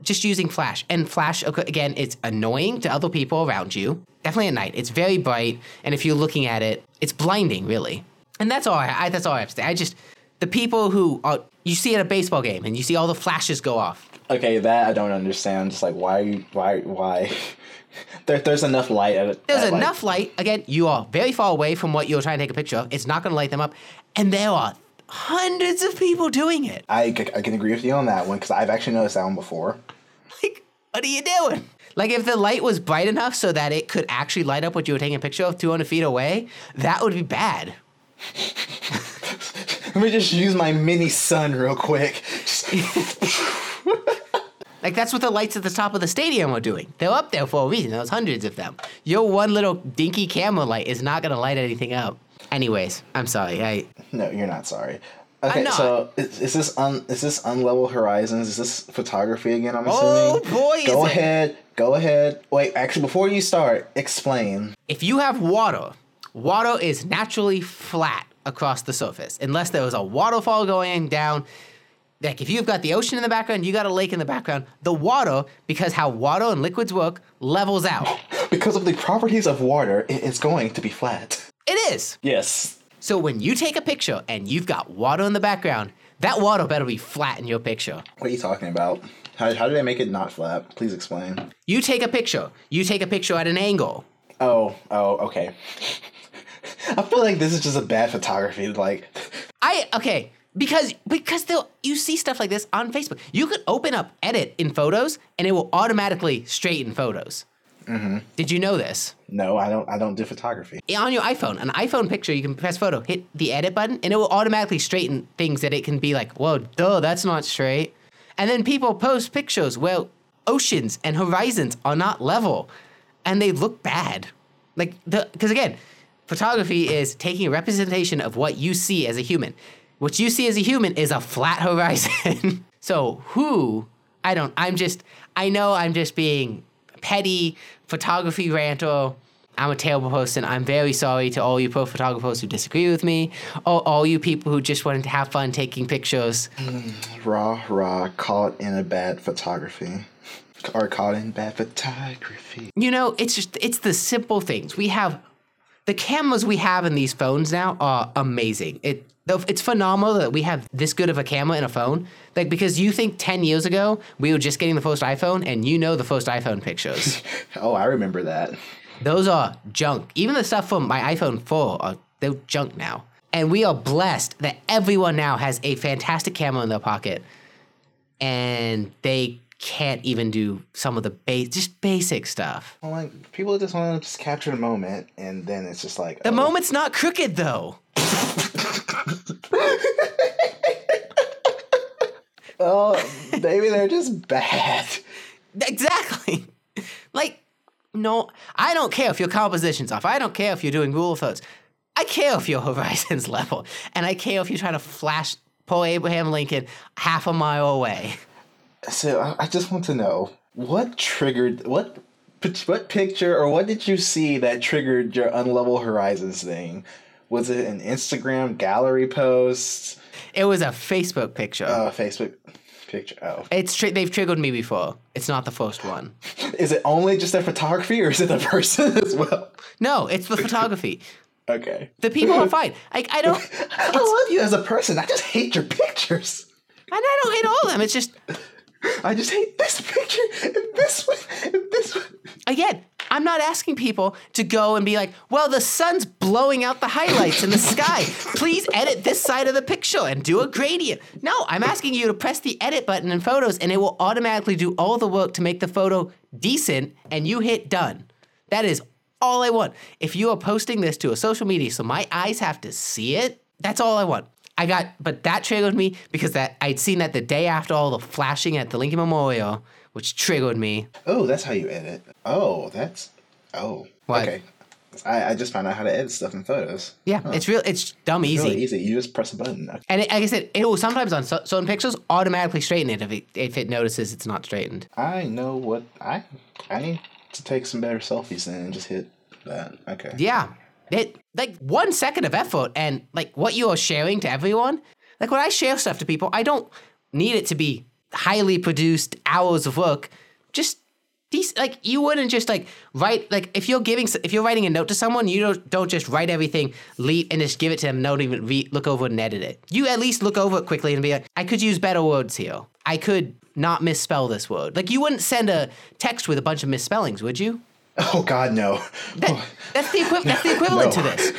[SPEAKER 1] just using flash. And flash again, it's annoying to other people around you. Definitely at night. It's very bright, and if you're looking at it, it's blinding, really. And that's all. I, I that's all I have to say. I just the people who are you see at a baseball game and you see all the flashes go off.
[SPEAKER 2] Okay, that I don't understand. Just like why, why, why? there, there's enough light at it.
[SPEAKER 1] There's
[SPEAKER 2] at,
[SPEAKER 1] enough light. Again, you are very far away from what you're trying to take a picture of. It's not going to light them up, and there are hundreds of people doing it.
[SPEAKER 2] I, I can agree with you on that one because I've actually noticed that one before.
[SPEAKER 1] Like, what are you doing? Like, if the light was bright enough so that it could actually light up what you were taking a picture of 200 feet away, that would be bad.
[SPEAKER 2] Let me just use my mini sun real quick.
[SPEAKER 1] Like, that's what the lights at the top of the stadium are doing. They're up there for a reason. There's hundreds of them. Your one little dinky camera light is not going to light anything up. Anyways, I'm sorry. I
[SPEAKER 2] no, you're not sorry. Okay, so is, is this un is this unlevel horizons? Is this photography again? I'm
[SPEAKER 1] oh,
[SPEAKER 2] assuming.
[SPEAKER 1] Oh, boy,
[SPEAKER 2] Go
[SPEAKER 1] is it.
[SPEAKER 2] ahead. Go ahead. Wait, actually, before you start, explain.
[SPEAKER 1] if you have water, water is naturally flat across the surface, unless there was a waterfall going down. Like if you've got the ocean in the background, you got a lake in the background. The water, because how water and liquids work, levels out.
[SPEAKER 2] Because of the properties of water, it is going to be flat.
[SPEAKER 1] It is.
[SPEAKER 2] Yes.
[SPEAKER 1] So when you take a picture and you've got water in the background, that water better be flat in your picture.
[SPEAKER 2] What are you talking about? How, how did they make it not flat? Please explain.
[SPEAKER 1] You take a picture. You take a picture at an angle.
[SPEAKER 2] Oh, oh, okay. I feel like this is just a bad photography. Like,
[SPEAKER 1] I okay because because they'll you see stuff like this on Facebook. You could open up edit in photos and it will automatically straighten photos. Mm-hmm. Did you know this?
[SPEAKER 2] no, I don't. I don't do photography.
[SPEAKER 1] On your iPhone, an iPhone picture, you can press photo, hit the edit button, and it will automatically straighten things that it can be like, whoa, duh, that's not straight. And then people post pictures where oceans and horizons are not level, and they look bad. Like the because again, photography is taking a representation of what you see as a human. What you see as a human is a flat horizon. so who? I don't. I'm just. I know I'm just being petty photography ranter. I'm a terrible person. I'm very sorry to all you pro photographers who disagree with me, or all you people who just wanted to have fun taking pictures.
[SPEAKER 2] Mm, raw, raw, caught in a bad photography, or caught in bad photography.
[SPEAKER 1] You know, it's just it's the simple things. We have the cameras we have in these phones now are amazing. It it's phenomenal that we have this good of a camera in a phone. Like because you think 10 years ago we were just getting the first iPhone and you know the first iPhone pictures.
[SPEAKER 2] Oh, I remember that.
[SPEAKER 1] Those are junk. Even the stuff from my iPhone 4 are they're junk now. And we are blessed that everyone now has a fantastic camera in their pocket. And they can't even do some of the base just basic stuff.
[SPEAKER 2] Well, like people just want to just capture the moment, and then it's just like
[SPEAKER 1] The
[SPEAKER 2] oh.
[SPEAKER 1] moment's not crooked though.
[SPEAKER 2] Oh, maybe they're just bad.
[SPEAKER 1] Exactly. Like, no, I don't care if your composition's off. I don't care if you're doing rule of thirds. I care if your horizon's level. And I care if you're trying to flash Paul Abraham Lincoln half a mile away.
[SPEAKER 2] So I, I just want to know what triggered what what picture or what did you see that triggered your unlevel horizons thing? Was it an Instagram gallery post?
[SPEAKER 1] It was a Facebook picture.
[SPEAKER 2] Oh, uh, Facebook picture. Oh,
[SPEAKER 1] it's tri- they've triggered me before. It's not the first one.
[SPEAKER 2] is it only just their photography or is it the person as well?
[SPEAKER 1] No, it's the photography.
[SPEAKER 2] Okay.
[SPEAKER 1] The people are fine. Like I don't,
[SPEAKER 2] I love you as a person. I just hate your pictures.
[SPEAKER 1] and I don't hate all of them. It's just
[SPEAKER 2] I just hate this picture and this one and this one.
[SPEAKER 1] again, I'm not asking people to go and be like, well, the sun's blowing out the highlights in the sky. Please edit this side of the picture and do a gradient. No, I'm asking you to press the edit button in photos and it will automatically do all the work to make the photo decent and you hit done. That is all I want. If you are posting this to a social media so my eyes have to see it, that's all I want. I got, but that triggered me because that I'd seen that the day after all the flashing at the Lincoln Memorial, which triggered me.
[SPEAKER 2] Oh, that's how you edit. Oh, that's oh.
[SPEAKER 1] What?
[SPEAKER 2] Okay. I, I just found out how to edit stuff in photos.
[SPEAKER 1] Yeah, it's real. It's dumb easy.
[SPEAKER 2] Really easy. You just press a button. Okay.
[SPEAKER 1] And it, like I said, it will sometimes on cer- certain pixels automatically straighten it if it if it notices it's not straightened.
[SPEAKER 2] I know what I I need to take some better selfies then and just hit that. Okay.
[SPEAKER 1] Yeah, it like one second of effort and like what you are sharing to everyone. Like when I share stuff to people, I don't need it to be highly produced hours of work. Just These, like you wouldn't just like write like if you're giving if you're writing a note to someone you don't don't just write everything leave and just give it to them don't even look over and edit it you at least look over it quickly and be like I could use better words here I could not misspell this word like you wouldn't send a text with a bunch of misspellings would you
[SPEAKER 2] Oh God, no.
[SPEAKER 1] that, oh. that's the equi- that's the equivalent to this.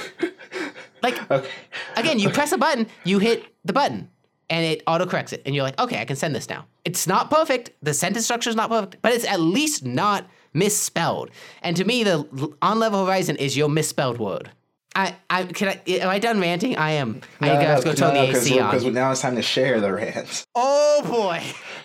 [SPEAKER 1] Like
[SPEAKER 2] Okay.
[SPEAKER 1] again you press a button you hit the button and it autocorrects it and you're like okay I can send this now. It's not perfect. The sentence structure is not perfect but it's at least not misspelled. And to me the on level horizon is your misspelled word. I, I can I am I done ranting? I am. I gotta have to go turn the AC on.
[SPEAKER 2] Because now it's time to share the rant.
[SPEAKER 1] oh boy.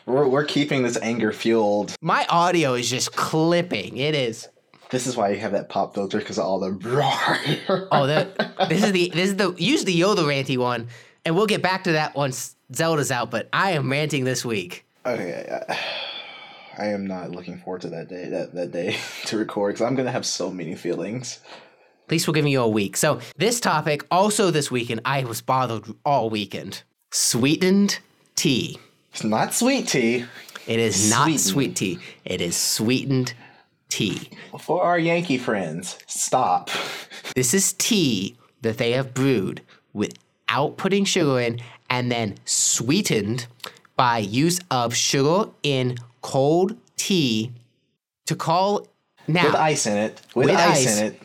[SPEAKER 2] We're, we're keeping this anger fueled.
[SPEAKER 1] my audio is just clipping. It is
[SPEAKER 2] This is why you have that pop filter because all the roar.
[SPEAKER 1] oh that this is the this is the use the Yoda ranty one and we'll get back to that once Zelda's out but I am ranting this week
[SPEAKER 2] Okay, I, I am not looking forward to that day. That that day to record because I'm gonna have so many feelings.
[SPEAKER 1] At least we're giving you a week. So this topic, also this weekend, I was bothered all weekend. Sweetened tea.
[SPEAKER 2] It's not sweet tea.
[SPEAKER 1] It is not sweet tea. It is sweetened tea.
[SPEAKER 2] For our Yankee friends, stop.
[SPEAKER 1] This is tea that they have brewed without putting sugar in and then sweetened by use of sugar in cold tea to call now
[SPEAKER 2] With ice in it. With,
[SPEAKER 1] With
[SPEAKER 2] ice,
[SPEAKER 1] ice.
[SPEAKER 2] in it.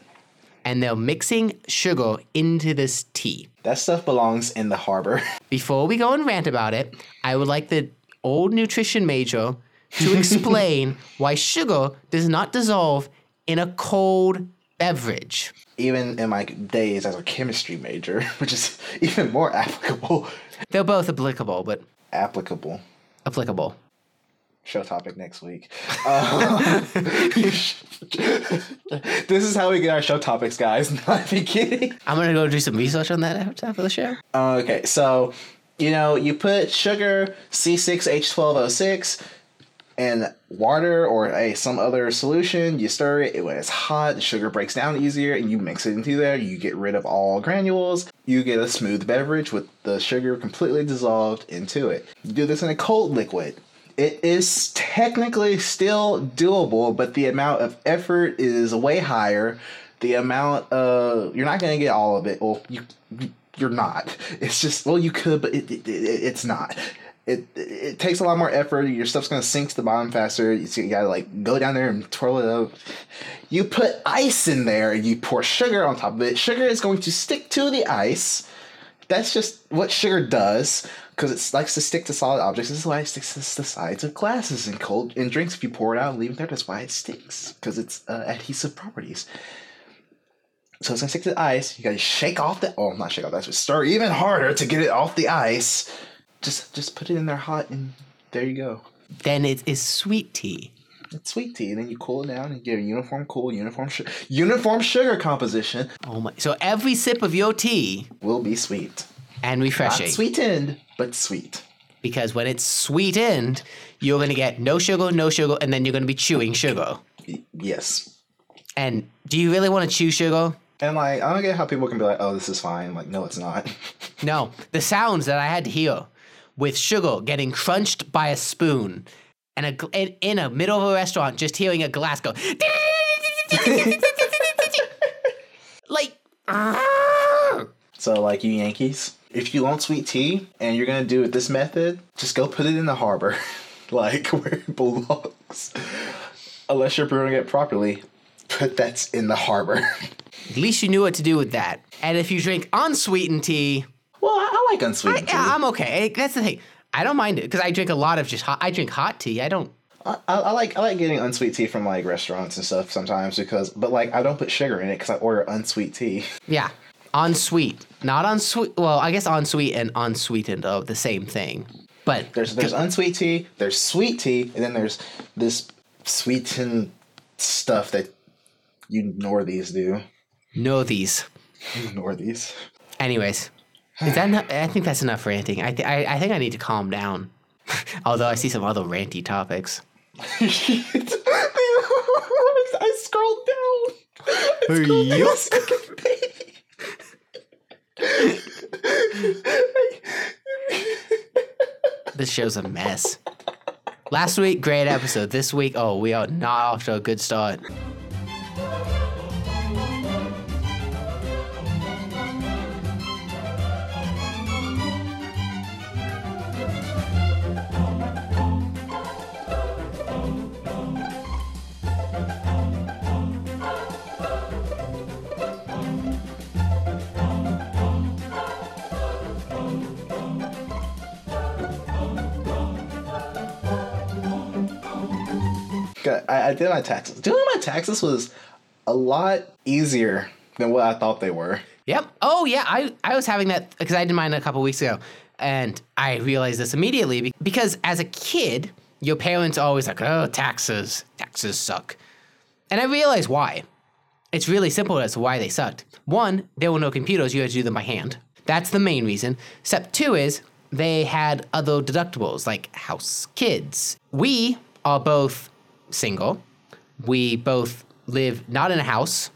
[SPEAKER 1] and they're mixing sugar into this tea.
[SPEAKER 2] That stuff belongs in the harbor.
[SPEAKER 1] Before we go and rant about it, I would like the old nutrition major to explain why sugar does not dissolve in a cold beverage.
[SPEAKER 2] even in my days as a chemistry major, which is even more applicable.
[SPEAKER 1] They're both applicable, but
[SPEAKER 2] Applicable.
[SPEAKER 1] applicable.
[SPEAKER 2] Show topic next week. Uh, this is how we get our show topics, guys. Not kidding.
[SPEAKER 1] I'm gonna go do some research on that after after the show.
[SPEAKER 2] Okay, so you know you put sugar C6H12O6 and water or a some other solution. You stir it when it's hot. The sugar breaks down easier, and you mix it into there. You get rid of all granules. You get a smooth beverage with the sugar completely dissolved into it. You do this in a cold liquid. It is technically still doable, but the amount of effort is way higher. The amount of you're not going to get all of it. Well, you you're not. It's just well, you could, but it, it, it it's not. It, it takes a lot more effort. Your stuff's gonna sink to the bottom faster. You, gotta like go down there and twirl it up. You put ice in there and you pour sugar on top of it. Sugar is going to stick to the ice. That's just what sugar does because it likes to stick to solid objects. This is why it sticks to the sides of glasses and cold in drinks. If you pour it out and leave it there, that's why it sticks because it's uh, adhesive properties. So it's gonna stick to the ice. You gotta shake off the oh not shake off the but stir even harder to get it off the ice. Just just put it in there hot and there you go.
[SPEAKER 1] Then it is sweet tea.
[SPEAKER 2] It's sweet tea, and then you cool it down and get a uniform cool, uniform su- uniform sugar composition
[SPEAKER 1] Oh my! So every sip of your tea
[SPEAKER 2] will be sweet.
[SPEAKER 1] and
[SPEAKER 2] Not
[SPEAKER 1] refreshing,
[SPEAKER 2] sweetened, but sweet.
[SPEAKER 1] because when it's sweetened, you're gonna get no sugar, no sugar, and then you're gonna be chewing sugar.
[SPEAKER 2] Yes.
[SPEAKER 1] And do you really want to chew sugar?
[SPEAKER 2] And like I don't get how people can be like, oh, this is fine. Like, no, it's not.
[SPEAKER 1] No, the sounds that I had to hear with sugar getting crunched by a spoon and a, in, in a middle of a restaurant, just hearing a glass go. like,
[SPEAKER 2] So, like you Yankees, if you want sweet tea and you're gonna do it this method, just go put it in the harbor, like where it belongs. Unless you're brewing it properly, but that's in the harbor.
[SPEAKER 1] at least you knew what to do with that. And if you drink unsweetened tea,
[SPEAKER 2] well, unsweetened I, tea.
[SPEAKER 1] Yeah, I'm okay. That's the thing. I don't mind it because I drink a lot of just hot. I drink hot tea. I don't.
[SPEAKER 2] I, I, I like I like getting unsweet tea from like restaurants and stuff sometimes because, but like I don't put sugar in it because I order unsweet tea.
[SPEAKER 1] Yeah, unsweet, not unsweet. Well, I guess unsweet and unsweetened are the same thing. But
[SPEAKER 2] There's there's unsweet tea, there's sweet tea, and then there's this sweetened stuff that you Northies do.
[SPEAKER 1] know these.
[SPEAKER 2] Northies.
[SPEAKER 1] Anyways, is that enough? I think that's enough ranting. I, th- I I think I need to calm down. Although I see some other ranty topics.
[SPEAKER 2] I scrolled down. I scrolled down second page.
[SPEAKER 1] This show's a mess. Last week, great episode. This week, oh, we are not off to a good start.
[SPEAKER 2] I, I did my taxes. Doing my taxes was a lot easier than what I thought they were.
[SPEAKER 1] Yep. Oh yeah, I I was having that because I did mine a couple weeks ago, and I realized this immediately because as a kid, your parents are always like, "Oh, taxes, taxes suck," and I realized why. It's really simple as to why they sucked. One, there were no computers; you had to do them by hand. That's the main reason. Step two is they had other deductibles like house, kids. We are both single. We both live not in a house.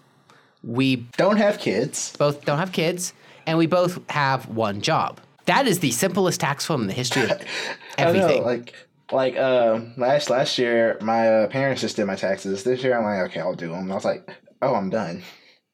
[SPEAKER 1] We
[SPEAKER 2] Don't have kids.
[SPEAKER 1] both don't have kids, and we both have one job. That is the simplest tax form in the history of
[SPEAKER 2] I know,
[SPEAKER 1] everything.
[SPEAKER 2] like like um last last year my uh, parents just did my taxes. This year I'm like, okay, I'll do them. And I was like, oh, I'm done.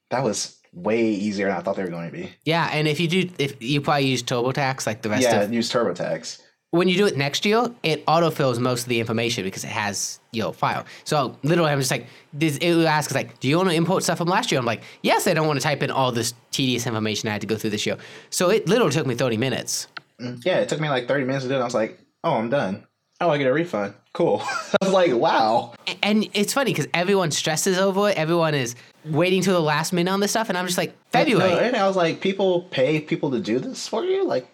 [SPEAKER 2] That was way easier than I thought they were going to be.
[SPEAKER 1] yeah, and if you do, if you probably use TurboTax like the rest
[SPEAKER 2] Yeah,
[SPEAKER 1] of,
[SPEAKER 2] use TurboTax.
[SPEAKER 1] When you do it next year, it autofills most of the information because it has your file. So literally, I'm just like, this, it will ask like, do you want to import stuff from last year? I'm like, yes, I don't want to type in all this tedious information I had to go through this year. So it literally took me 30 minutes.
[SPEAKER 2] Mm, yeah, it took me like 30 minutes to do it. I was like, oh, I'm done. Oh, I get a refund. Cool. I was like, wow.
[SPEAKER 1] And it's funny because everyone stresses over it. Everyone is waiting till the last minute on this stuff, and I'm just like, February.
[SPEAKER 2] No, and I was like, people pay people to do this for you? Like,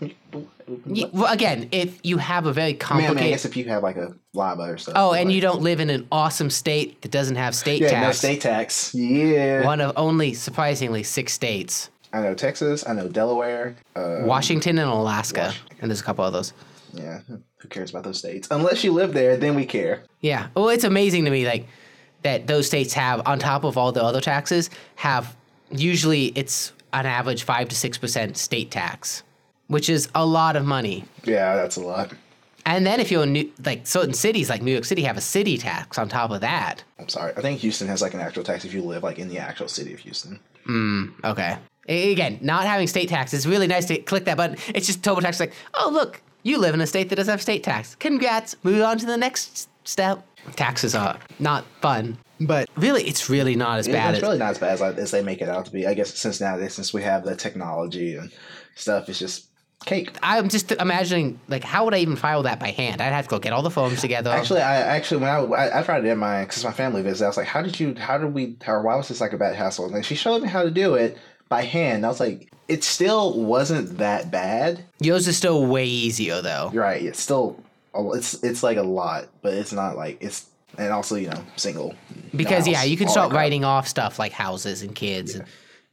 [SPEAKER 1] Y- well, again, if you have a very
[SPEAKER 2] I mean, I,
[SPEAKER 1] complicated,
[SPEAKER 2] mean, I guess if you have like a lot of other stuff.
[SPEAKER 1] oh, and
[SPEAKER 2] like,
[SPEAKER 1] you don't live in an awesome state that doesn't have state
[SPEAKER 2] Yeah,
[SPEAKER 1] tax,
[SPEAKER 2] no state tax. Yeah.
[SPEAKER 1] one of only surprisingly six states,
[SPEAKER 2] I know Texas. I know Delaware. Uh,
[SPEAKER 1] Washington and Alaska, and there's a couple of those.
[SPEAKER 2] yeah. Who cares about those states? Unless you live there, then we care.
[SPEAKER 1] Yeah. Well, it's amazing to me like that those states have on top of all the other taxes have usually it's on average five to six percent state tax, which is a lot of money.
[SPEAKER 2] Yeah, that's a lot.
[SPEAKER 1] And then if you're in New, like certain cities like New York City have a city tax on top of that.
[SPEAKER 2] I'm sorry. I think Houston has like an actual tax if you live like in the actual city of Houston.
[SPEAKER 1] Hmm. Okay. Again, not having state tax is really nice to click that button. It's just TurboTax like, oh look, you live in a state that doesn't have state tax. Congrats. Move on to the next step. Taxes are not fun, but really, it's really not as bad
[SPEAKER 2] it's
[SPEAKER 1] as
[SPEAKER 2] really not as bad as, as they make it out to be. I guess since nowadays, since we have the technology and stuff, it's just cake.
[SPEAKER 1] I'm just imagining like how would I even file that by hand? I'd have to go get all the forms together.
[SPEAKER 2] Actually, I actually when I I, I tried it in my because my family visited, I was like, how did you? How did we? Or why was this like a bad hassle? And she showed me how to do it by hand. I was like, it still wasn't that bad.
[SPEAKER 1] yours is still way easier though.
[SPEAKER 2] You're right. It's still it's it's like a lot, but it's not like it's and also you know single
[SPEAKER 1] Because yeah,
[SPEAKER 2] house,
[SPEAKER 1] you can start writing off stuff like houses and kids, and,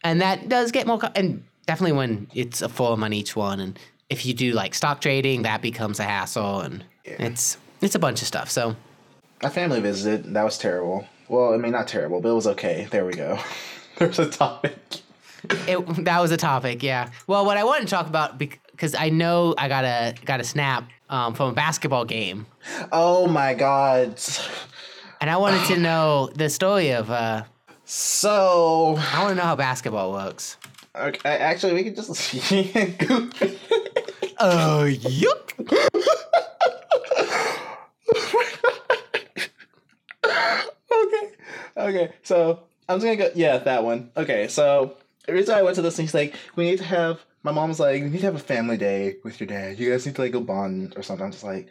[SPEAKER 1] and that does get more. And definitely when it's a form on each one, and if you do like stock trading, that becomes a hassle, and it's it's a bunch of stuff. So
[SPEAKER 2] My family visited. That was terrible. Well, I mean, not terrible, but it was okay. There we go. There's a topic.
[SPEAKER 1] It, that was a topic, yeah. Well, what I wanted to talk about because I know I got a got a snap um, from a basketball game,
[SPEAKER 2] Oh my god.
[SPEAKER 1] and I wanted to know the story of. Uh,
[SPEAKER 2] So,
[SPEAKER 1] I want to know how basketball works.
[SPEAKER 2] okay, actually, we could just.
[SPEAKER 1] Oh, yuck!
[SPEAKER 2] okay. Okay. So I'm just gonna go. Yeah, that one. Okay. So the reason I went to this thing is like we need to have. My mom's like, we need to have a family day with your dad. You guys need to like go bond or something. I'm just like,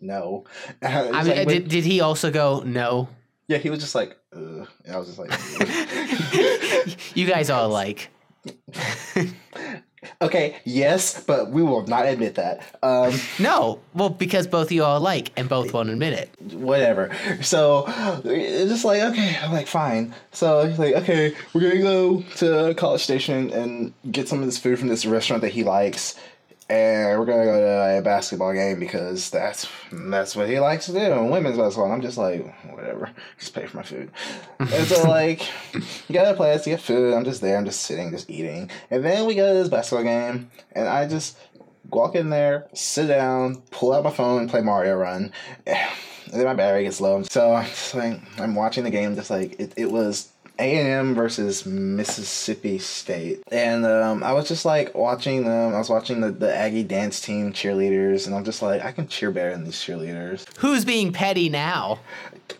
[SPEAKER 2] no. I
[SPEAKER 1] I
[SPEAKER 2] like,
[SPEAKER 1] uh,
[SPEAKER 2] mean,
[SPEAKER 1] did, did he also go no?
[SPEAKER 2] yeah, he was just like, Ugh. And I was just like,
[SPEAKER 1] You guys are like,
[SPEAKER 2] okay, yes, but we will not admit that. Um,
[SPEAKER 1] no. Well, because both of you are alike and both won't admit it.
[SPEAKER 2] whatever. So it's just like okay, I'm like fine. So he's like, okay, we're gonna go to College Station and get some of this food from this restaurant that he likes, and we're gonna go to a basketball game because that's that's what he likes to do. And women's basketball. And I'm just like, whatever, just pay for my food. and so like, you go to play place, you get food. I'm just there. I'm just sitting, just eating, and then we go to this basketball game, and I just walk in there, sit down, pull out my phone, play Mario Run. And then my battery gets low. So I'm just like, I'm watching the game, just like it, it was A&M versus Mississippi State. And um, I was just like watching them. I was watching the, the Aggie dance team cheerleaders, and I'm just like, I can cheer better than these cheerleaders.
[SPEAKER 1] Who's being petty now?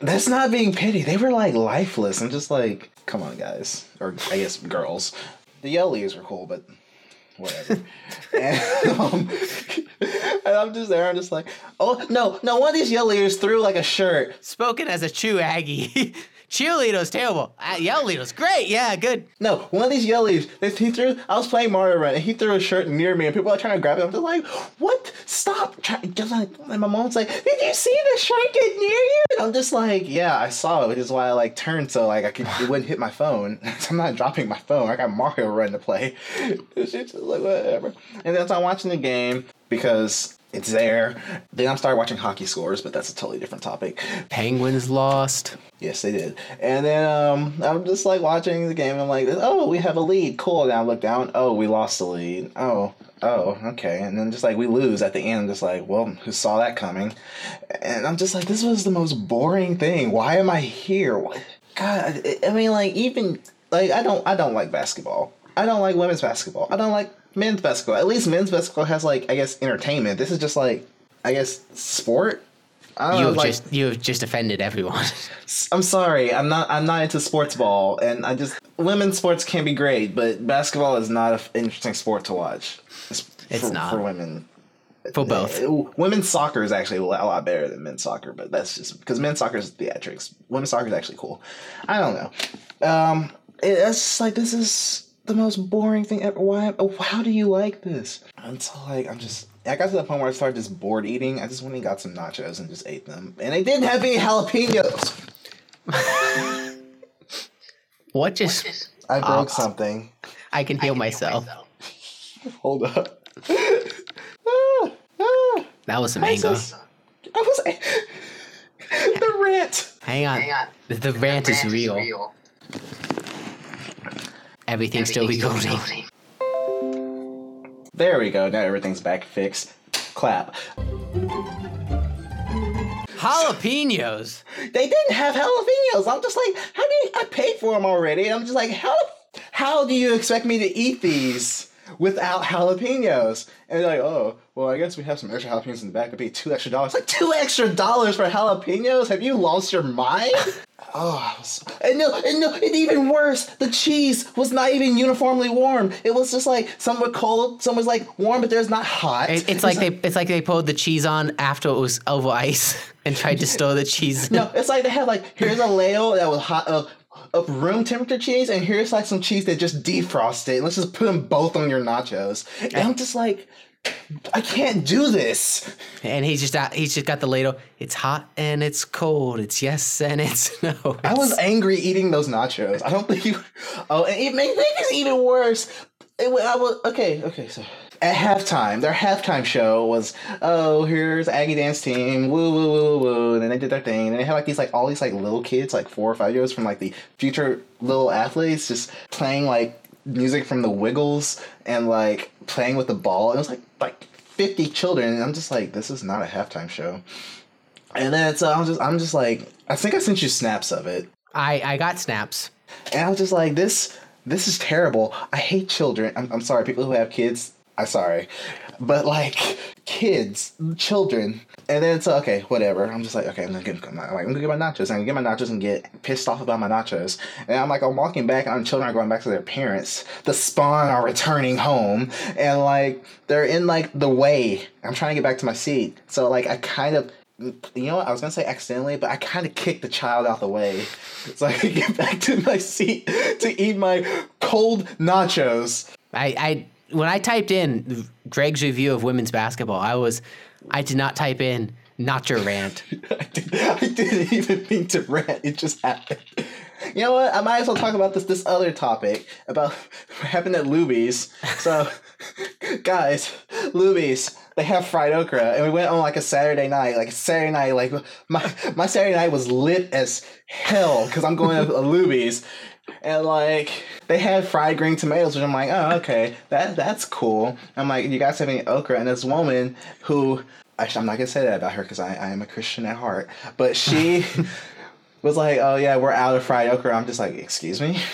[SPEAKER 2] That's not being petty. They were like lifeless. I'm just like, come on, guys. Or I guess girls. The Yellies were cool, but whatever. and, um, and I'm just there. I'm just like, oh no, no! One of these yell leaders threw like a shirt.
[SPEAKER 1] Spoken as a true Aggie. Cheerleader's terrible. Uh, yell leader's great. Yeah, good.
[SPEAKER 2] No, one of these yell leaders. They, he threw. I was playing Mario Run, and he threw a shirt near me, and people are trying to grab it. I'm just like, what? Stop! Just like, and my mom's like, did you see the shirt get near you? And I'm just like, yeah, I saw it, which is why I like turned so like I could it wouldn't hit my phone. I'm not dropping my phone. I got Mario Run to play. It's just like whatever. And then I'm watching the game because it's there. Then I started watching hockey scores, but that's a totally different topic.
[SPEAKER 1] Penguins lost.
[SPEAKER 2] Yes, they did. And then um, I'm just like watching the game. And I'm like, oh, we have a lead. Cool. And I look down. Oh, we lost the lead. Oh, oh, okay. And then just like we lose at the end. I'm just like, well, who saw that coming? And I'm just like, this was the most boring thing. Why am I here? God, I mean, like even like I don't I don't like basketball. I don't like women's basketball. I don't like men's basketball. At least men's basketball has like I guess entertainment. This is just like I guess sport. I don't
[SPEAKER 1] You
[SPEAKER 2] know,
[SPEAKER 1] have
[SPEAKER 2] like,
[SPEAKER 1] just you have just offended everyone.
[SPEAKER 2] I'm sorry. I'm not. I'm not into sports ball, and I just women's sports can be great, but basketball is not an interesting sport to watch. It's,
[SPEAKER 1] It's
[SPEAKER 2] for,
[SPEAKER 1] not.
[SPEAKER 2] for women.
[SPEAKER 1] For both.
[SPEAKER 2] Uh, Women's soccer is actually a lot a lot better than men's soccer, but that's just because men's soccer is theatrics. Women's soccer is actually cool. I don't know. Um, it, it's just like this is the most boring thing ever. Why? oh, How do you like this? Until like I'm just. I got to the point where I started just bored eating. I just went and got some nachos and just ate them, and they didn't have any jalapenos.
[SPEAKER 1] What just?
[SPEAKER 2] I broke
[SPEAKER 1] Ah.
[SPEAKER 2] something.
[SPEAKER 1] I can heal myself.
[SPEAKER 2] Hold up. Ah, ah,
[SPEAKER 1] That was some
[SPEAKER 2] I
[SPEAKER 1] anger.
[SPEAKER 2] was- I was the rant.
[SPEAKER 1] Hang on. Hang The, the rant is real. Everything's still recording.
[SPEAKER 2] There we go. Now everything's back fixed. Clap.
[SPEAKER 1] Jalapenos.
[SPEAKER 2] They didn't have jalapenos. I'm just like, how do you? I paid for them already. I'm just like, how? How do you expect me to eat these without jalapenos? And they're like, oh, well, I guess we have some extra jalapenos in the back. It'd be two extra dollars. Like two extra dollars for jalapenos? Have you lost your mind? Oh, and no, and no, and even worse, the cheese was not even uniformly warm. It was just like some were cold, some was like warm, but there's not hot.
[SPEAKER 1] It, it's like they it's like they pulled the cheese on after it was over ice and tried to store the cheese.
[SPEAKER 2] No, it's like they had like here's a layer that was hot of of room temperature cheese, and here's like some cheese that just defrosted. Let's just put them both on your nachos. And I'm just like, I can't do this.
[SPEAKER 1] And he's just out, he's just got the ladle. It's hot and it's cold. It's yes and it's no.
[SPEAKER 2] I was angry eating those nachos. I don't think you. Oh, and it makes things even worse. It, I was okay. Okay, so at halftime, their halftime show was, oh, here's Aggie dance team, woo woo woo woo woo, and then they did their thing, and they had like these like all these like little kids, like four or five years from like the future little athletes, just playing like music from the Wiggles and like playing with the ball. And It was like like fifty children, and I'm just like, this is not a halftime show. And then so I'm just I'm just like I think I sent you snaps of it.
[SPEAKER 1] I I got snaps.
[SPEAKER 2] And I was just like, this this is terrible. I hate children. I'm, I'm sorry, people who have kids, I'm sorry. But like kids, children. And then so okay, whatever. I'm just like, okay, I'm gonna get like, I'm gonna get my nachos. I'm gonna get my nachos and get pissed off about my nachos. And I'm like, I'm walking back, and children are going back to their parents. The spawn are returning home. And like they're in like the way. I'm trying to get back to my seat. So like I kind of you know what? I was gonna say accidentally, but I kind of kicked the child out the way so I could get back to my seat to eat my cold nachos.
[SPEAKER 1] I I when I typed in Greg's review of women's basketball, I was I did not type in not your rant.
[SPEAKER 2] I, did, I didn't even mean to rant. It just happened. You know what? I might as well talk about this this other topic about what happened at Luby's. So, guys, Luby's they have fried okra, and we went on like a Saturday night. Like Saturday night, like my my Saturday night was lit as hell because I'm going to Luby's, and like they had fried green tomatoes, which I'm like, oh okay, that that's cool. I'm like, you guys have any okra? And this woman who actually I'm not gonna say that about her because I, I am a Christian at heart, but she was like, oh yeah, we're out of fried okra. I'm just like, excuse me.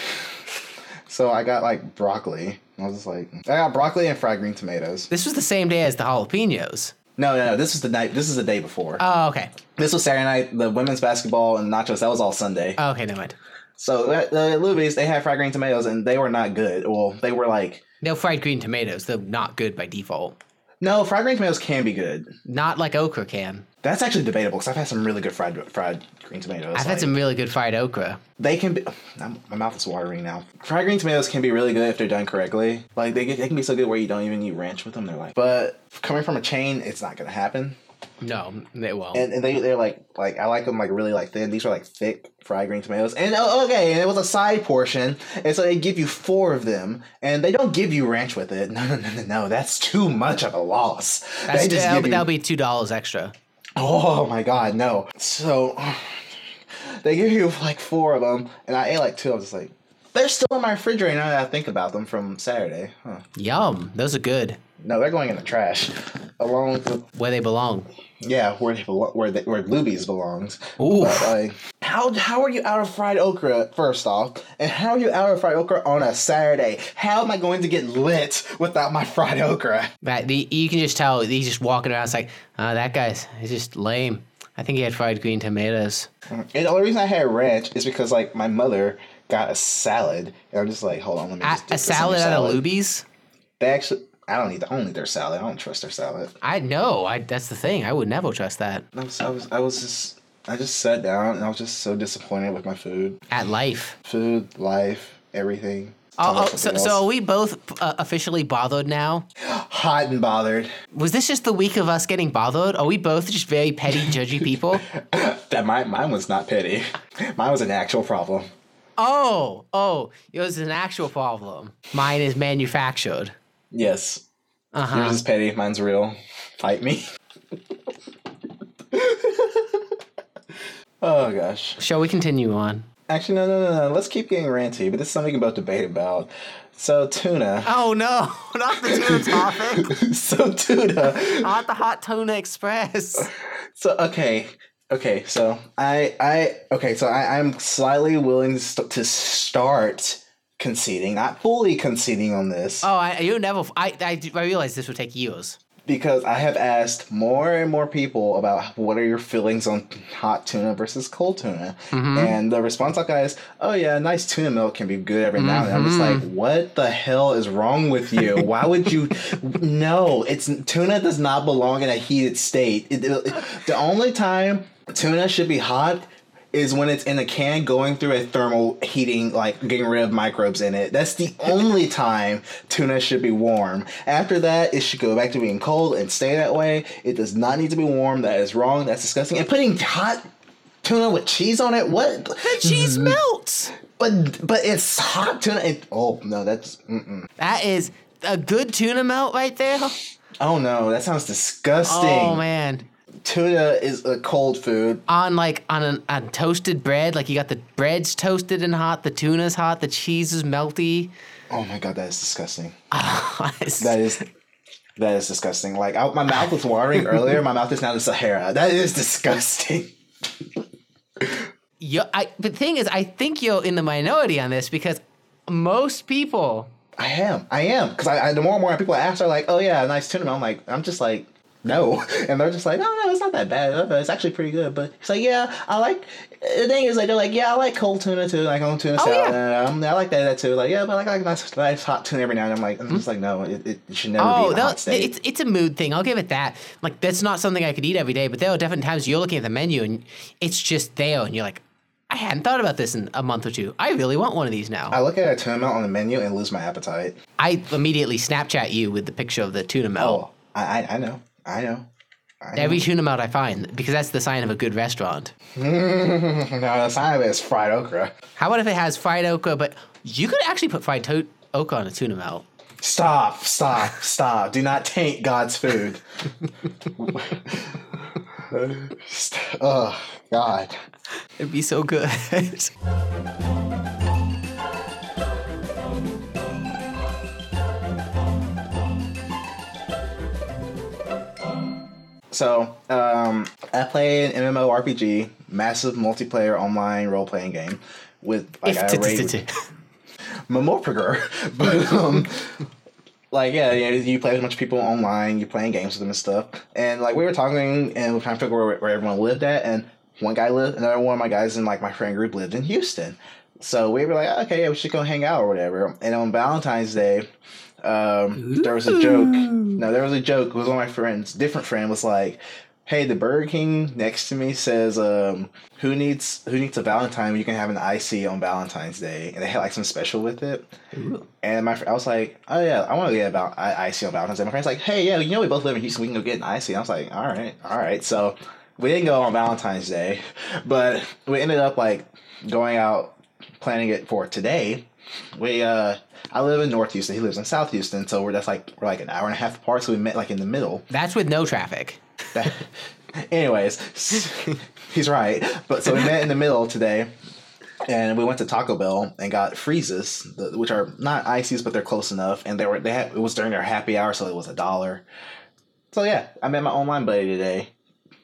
[SPEAKER 2] So I got like broccoli. I was just like, I got broccoli and fried green tomatoes.
[SPEAKER 1] This was the same day as the jalapenos.
[SPEAKER 2] No, no, no. This was the night. This is the day before.
[SPEAKER 1] Oh, okay.
[SPEAKER 2] this was Saturday night. The women's basketball and nachos. That was all Sunday.
[SPEAKER 1] Oh, okay, never mind.
[SPEAKER 2] So the Luby's, they had fried green tomatoes, and they were not good. Well, they were like
[SPEAKER 1] No fried green tomatoes. They're not good by default.
[SPEAKER 2] no fried green tomatoes can be good.
[SPEAKER 1] Not like okra can.
[SPEAKER 2] That's actually debatable because I've had some really good fried fried green tomatoes.
[SPEAKER 1] I've had some really good fried okra.
[SPEAKER 2] They can be. I'm- my mouth is watering now. Fried green tomatoes can be really good if they're done correctly. Like they, they can be so good where you don't even need ranch with them. They're like, but coming from a chain, it's not gonna happen.
[SPEAKER 1] No, they won't.
[SPEAKER 2] And, and they they're like like I like them like really like thin. These are like thick fried green tomatoes. And oh, okay, and it was a side portion, and so they give you four of them, and they don't give you ranch with it. No, no, no, no, no. That's too much of a loss.
[SPEAKER 1] That's,
[SPEAKER 2] they just
[SPEAKER 1] that'll,
[SPEAKER 2] you-
[SPEAKER 1] that'll be two dollars extra.
[SPEAKER 2] Oh my god, no. So they give you like four of them, and I ate like two. I was just like, they're still in my refrigerator now that I think about them from Saturday. Huh.
[SPEAKER 1] Yum. Those are good.
[SPEAKER 2] No, they're going in the trash, along with
[SPEAKER 1] Where they belong.
[SPEAKER 2] yeah, where they belo- where they, where Luby's belongs.
[SPEAKER 1] Ooh.
[SPEAKER 2] But, like, how how are you out of fried okra? First off, and how are you out of fried okra on a Saturday? How am I going to get lit without my fried okra?
[SPEAKER 1] That the, you can just tell he's just walking around. It's like, uh, that guy's he's just lame. I think he had fried green tomatoes.
[SPEAKER 2] And the only reason I had ranch is because like my mother got a salad, and I'm just like, hold on, let me
[SPEAKER 1] A,
[SPEAKER 2] just dip
[SPEAKER 1] a
[SPEAKER 2] your
[SPEAKER 1] salad at a
[SPEAKER 2] salad.
[SPEAKER 1] Luby's.
[SPEAKER 2] They actually, I don't need. I don't need their salad. I don't trust their salad.
[SPEAKER 1] I know. I that's the thing. I would never trust that
[SPEAKER 2] I was, I was, I was just, I just sat down and I was just so disappointed with my food,
[SPEAKER 1] at life.
[SPEAKER 2] food, life, everything.
[SPEAKER 1] Oh, oh, so, so are we both uh, officially bothered now?
[SPEAKER 2] hot and bothered.
[SPEAKER 1] Was this just the week of us getting bothered? Are we both just very petty, judgy people?
[SPEAKER 2] That mine, mine was not petty. Mine was an actual problem.
[SPEAKER 1] Oh, oh, it was an actual problem. Mine is manufactured.
[SPEAKER 2] Yes,
[SPEAKER 1] Uh huh.
[SPEAKER 2] yours is petty. Mine's real. Fight me. oh gosh.
[SPEAKER 1] Shall we continue on?
[SPEAKER 2] Actually, no, no, no, no. Let's keep getting ranty, but this is something about debate about. So tuna.
[SPEAKER 1] Oh no, not the tuna topic.
[SPEAKER 2] so tuna.
[SPEAKER 1] Not the hot tuna express.
[SPEAKER 2] So okay, okay. So I, I, okay. So I, I'm slightly willing to, st- to start conceding, not fully conceding on this,
[SPEAKER 1] Oh, I, you never. I, I, I realized this would take years.
[SPEAKER 2] because I have asked more and more people about what are your feelings on hot tuna versus cold tuna, mm-hmm. and the response I got is, "Oh yeah, nice tuna milk can be good every now and then." I'm just like, mm-hmm. "What the hell is wrong with you? Why would you?" no, it's tuna does not belong in a heated state. It- it- the only time tuna should be hot is when it's in a can going through a thermal heating, like getting rid of microbes in it. That's the only time tuna should be warm. After that, it should go back to being cold and stay that way. It does not need to be warm. That is wrong. That's disgusting. And putting hot tuna with cheese on it, what?
[SPEAKER 1] The cheese mm-hmm. melts.
[SPEAKER 2] But but it's hot tuna. It, oh no, that's mm-mm.
[SPEAKER 1] That is a good tuna melt right there.
[SPEAKER 2] oh no, that sounds disgusting.
[SPEAKER 1] Oh man.
[SPEAKER 2] Tuna is a cold food.
[SPEAKER 1] On like on an on toasted bread, like you got the bread's toasted and hot, the tuna's hot, the cheese is melty.
[SPEAKER 2] Oh my god, that is disgusting. That is that is disgusting. Like I, my mouth was watering earlier. My mouth is now the Sahara. That is disgusting.
[SPEAKER 1] Yo, I, the thing is, I think you're in the minority on this because most people.
[SPEAKER 2] I am. I am. Because I, I, the more and more people I ask are like, "Oh yeah, nice tuna." I'm like, I'm just like, no, and they're just like, "No, no, it's not that bad. It's actually pretty good." But it's like, yeah, I like. The thing is, like, they're like, "Yeah, I like cold tuna too. Like on tuna
[SPEAKER 1] Oh,
[SPEAKER 2] salad.
[SPEAKER 1] yeah.
[SPEAKER 2] Um, I like that, that too. Like, yeah, but like, I like nice, nice hot tuna every now and then." I'm like, I'm just like, no, it, it should never
[SPEAKER 1] Oh,
[SPEAKER 2] be a hot state.
[SPEAKER 1] it's it's a mood thing. I'll give it that. Like that's not something I could eat every day, but there are definitely times you're looking at the menu and it's just there, and you're like, I hadn't thought about this in a month or two. I really want one of these now.
[SPEAKER 2] I look at a tuna melt on the menu and lose my appetite.
[SPEAKER 1] I immediately Snapchat you with the picture of the tuna melt.
[SPEAKER 2] Oh, I, I know, I know. I know.
[SPEAKER 1] Every tuna melt I find, because that's the sign of a good restaurant.
[SPEAKER 2] no, the sign of it is fried okra.
[SPEAKER 1] How about if it has fried okra, but you could actually put fried to- okra on a tuna melt.
[SPEAKER 2] Stop, stop, stop. Do not taint God's food. oh, God.
[SPEAKER 1] It'd be so good.
[SPEAKER 2] So, um, I play an MMORPG, massive multiplayer online role playing game with like I already Mamorpager. but um like yeah, yeah, you play with a bunch of people online, you're playing games with them and stuff. And like we were talking and we are trying to figure out where, where everyone lived at and one guy lived another one of my guys in like my friend group lived in Houston. So we were like, okay, yeah, we should go hang out or whatever. And on Valentine's Day, um, there was a joke. No, there was a joke. It was one of my friends, different friend, was like, "Hey, the Burger King next to me says, um, who needs who needs a Valentine? You can have an ICEE on Valentine's Day, and they had like some special with it." Ooh. And my I was like, "Oh yeah, I want to get about ICEE on Valentine's Day." My friend's like, "Hey, yeah, you know we both live in Houston. We can go get an ICEE." I was like, "All right, all right." So we didn't go on Valentine's Day, but we ended up like going out planning it for today. We uh I live in North Houston. He lives in South Houston, so we're that's like we're like an hour and a half apart. So we met like in the middle.
[SPEAKER 1] That's with no traffic.
[SPEAKER 2] That, anyways, he's right. But so we met in the middle today, and we went to Taco Bell and got freezes, which are not ices, but they're close enough. And they were they had it was during their happy hour, so it was a dollar. So yeah, I met my online buddy today.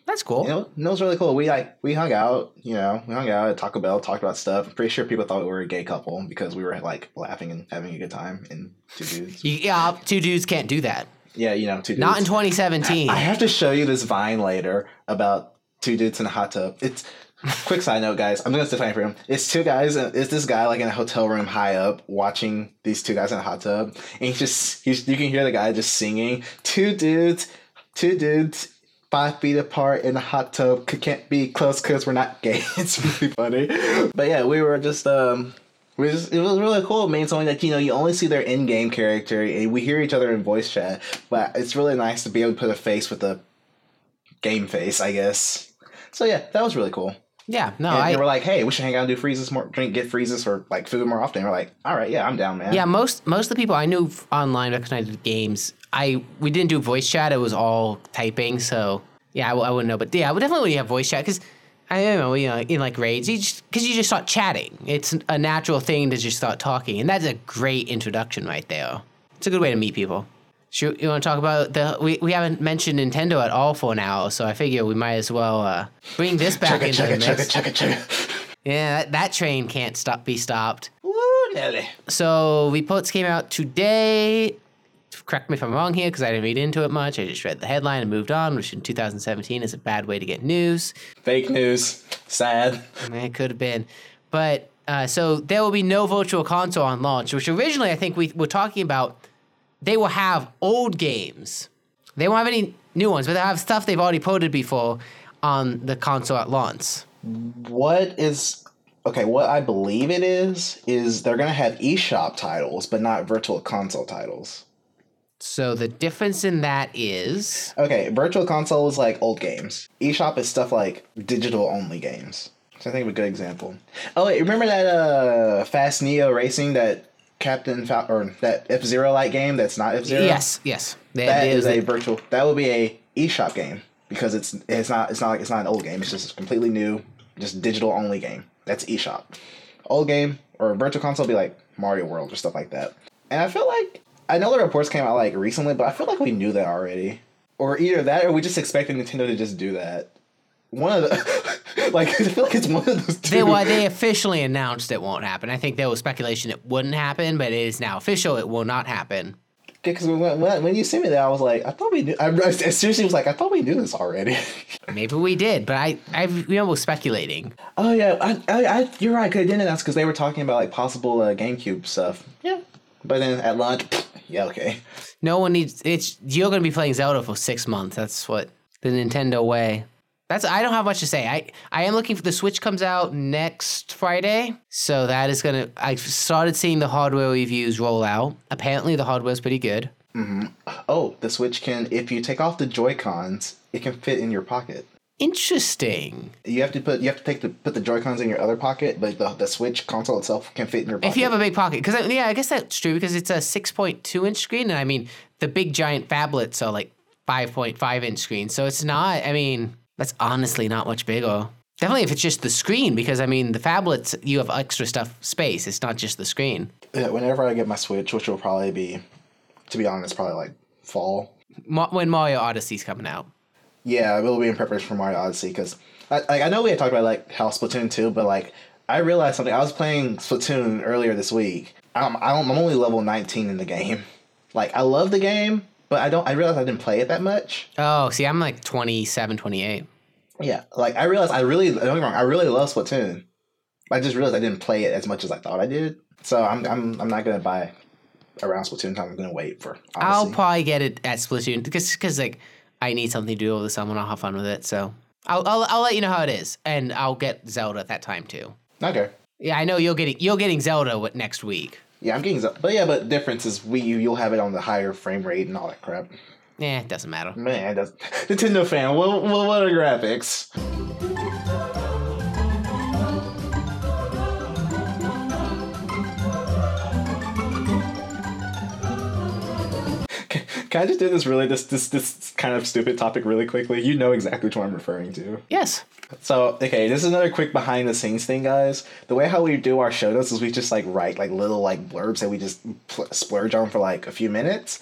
[SPEAKER 1] That's cool.
[SPEAKER 2] You know, it was really cool. We like we hung out. You know, we hung out at Taco Bell, talked about stuff. I'm pretty sure people thought we were a gay couple because we were like laughing and having a good time. And two dudes.
[SPEAKER 1] yeah, two dudes can't do that.
[SPEAKER 2] Yeah, you know, two. Dudes.
[SPEAKER 1] Not in 2017.
[SPEAKER 2] I have to show you this Vine later about two dudes in a hot tub. It's quick side note, guys. I'm gonna define for him. It's two guys. Uh, it's this guy like in a hotel room high up watching these two guys in a hot tub, and he just he's you can hear the guy just singing. Two dudes, two dudes five feet apart in a hot tub can't be close because we're not gay. it's really funny. But yeah, we were just um we just, it was really cool. Man, only that you know you only see their in-game character, and we hear each other in voice chat. But it's really nice to be able to put a face with a game face, I guess. So yeah, that was really cool.
[SPEAKER 1] Yeah, no,
[SPEAKER 2] and
[SPEAKER 1] I.
[SPEAKER 2] They were like, "Hey, we should hang out and do freezes more, drink, get freezes for like food more often." And we're like, "All right, yeah, I'm down, man."
[SPEAKER 1] Yeah, most most of the people I knew online recognized games I we didn't do voice chat. It was all typing. So yeah, I wouldn't know. But yeah, I would definitely have voice chat because I don't know, you know, in like raids, you just because you just start chatting. It's a natural thing to just start talking, and that's a great introduction right there. It's a good way to meet people. Shoot, you want to talk about the? We, we haven't mentioned Nintendo at all for now, so I figure we might as well uh, bring this back into the mix. Check it, check it, Yeah, that, that train can't stop be stopped.
[SPEAKER 2] Woo, Nelly.
[SPEAKER 1] So reports came out today correct me if I'm wrong here because I didn't read into it much. I just read the headline and moved on, which in 2017 is a bad way to get news.
[SPEAKER 2] Fake news. Sad.
[SPEAKER 1] It could have been. But uh, so there will be no virtual console on launch, which originally I think we were talking about. They will have old games. They won't have any new ones, but they have stuff they've already ported before on the console at launch.
[SPEAKER 2] What is okay? What I believe it is is they're gonna have eShop titles, but not virtual console titles.
[SPEAKER 1] So the difference in that is
[SPEAKER 2] okay. Virtual console is like old games. eShop is stuff like digital only games. So I think of a good example. Oh wait, remember that uh Fast Neo Racing that Captain Fal- or that F Zero Light game that's not F Zero?
[SPEAKER 1] Yes, yes.
[SPEAKER 2] That, that is a virtual. That would be a eShop game because it's it's not it's not like it's not an old game. It's just a completely new, just digital only game. That's eShop. Old game or virtual console be like Mario World or stuff like that. And I feel like I know the reports came out like recently, but I feel like we knew that already. Or either that, or we just expected Nintendo to just do that. One of the, like, I feel like it's one of those two.
[SPEAKER 1] They, well, they officially announced it won't happen. I think there was speculation it wouldn't happen, but it is now official. It will not happen.
[SPEAKER 2] Because when, when, when, you sent me that, I was like, I thought we knew. I, I seriously was like, I thought we knew this already.
[SPEAKER 1] Maybe we did, but I, I remember speculating.
[SPEAKER 2] Oh yeah, I, I, I you're right. Cause I didn't announce because they were talking about like possible uh, GameCube stuff. Yeah, but then at lunch, yeah, okay.
[SPEAKER 1] No one needs it's you're gonna be playing Zelda for six months. That's what the Nintendo way. That's I don't have much to say. I I am looking for the Switch comes out next Friday, so that is gonna. I started seeing the hardware reviews roll out. Apparently, the hardware is pretty good.
[SPEAKER 2] Mm-hmm. Oh, the Switch can if you take off the Joy Cons, it can fit in your pocket.
[SPEAKER 1] Interesting.
[SPEAKER 2] You have to put you have to take the put the Joy Cons in your other pocket, but the, the Switch console itself can fit in your pocket.
[SPEAKER 1] If you have a big pocket, because yeah, I guess that's true because it's a six point two inch screen, and I mean the big giant phablets are like five point five inch screens, so it's not. I mean, that's honestly not much bigger. Definitely, if it's just the screen, because I mean the phablets, you have extra stuff space. It's not just the screen.
[SPEAKER 2] Yeah, whenever I get my Switch, which will probably be, to be honest, probably like fall.
[SPEAKER 1] when Mario Odyssey's coming out.
[SPEAKER 2] Yeah, we'll be in preparation for Mario Odyssey because I, like, I know we had talked about like how Splatoon 2, but like I realized something. I was playing Splatoon earlier this week. I'm I'm only level 19 in the game. Like I love the game, but I don't. I realized I didn't play it that much.
[SPEAKER 1] Oh, see, I'm like 27, 28.
[SPEAKER 2] Yeah, like I realized I really don't get me wrong. I really love Splatoon. I just realized I didn't play it as much as I thought I did. So I'm I'm I'm not gonna buy around Splatoon time. I'm gonna wait for.
[SPEAKER 1] I'll probably get it at Splatoon because because like I need something to do over the summer I'll have fun with it. So I'll, I'll I'll let you know how it is, and I'll get Zelda at that time too.
[SPEAKER 2] okay.
[SPEAKER 1] Yeah, I know you're getting you're getting Zelda next week.
[SPEAKER 2] Yeah, I'm getting. Zelda. But yeah, but difference is Wii U. You'll have it on the higher frame rate and all that crap.
[SPEAKER 1] Yeah, it doesn't matter.
[SPEAKER 2] Man, that's Nintendo fan. What, what, what are graphics? Can, I just do this really this this this kind of stupid topic really quickly? You know exactly which one I'm referring to.
[SPEAKER 1] Yes.
[SPEAKER 2] So okay, this is another quick behind the scenes thing, guys. The way how we do our show notes is we just like write like little like blurbs that we just pl- splurge on for like a few minutes.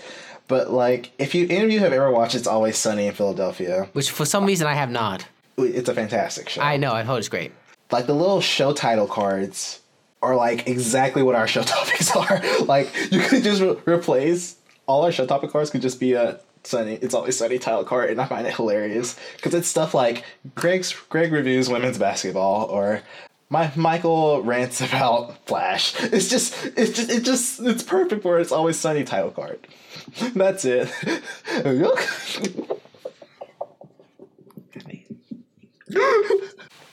[SPEAKER 2] But like, if you any of you have ever watched "It's Always Sunny in Philadelphia,"
[SPEAKER 1] Which for some reason I have not.
[SPEAKER 2] it's a fantastic show.
[SPEAKER 1] I know. I've heard it's great.
[SPEAKER 2] like the little show title cards are like exactly what our show topics are. like you could just re- replace all our show topic cards could just be a sunny. It's always sunny title card, and I find it hilarious because it's stuff like Greg's Greg reviews women's basketball or. My Michael rants about Flash. It's just, it's just, just, it's perfect for it's always sunny title card. That's it.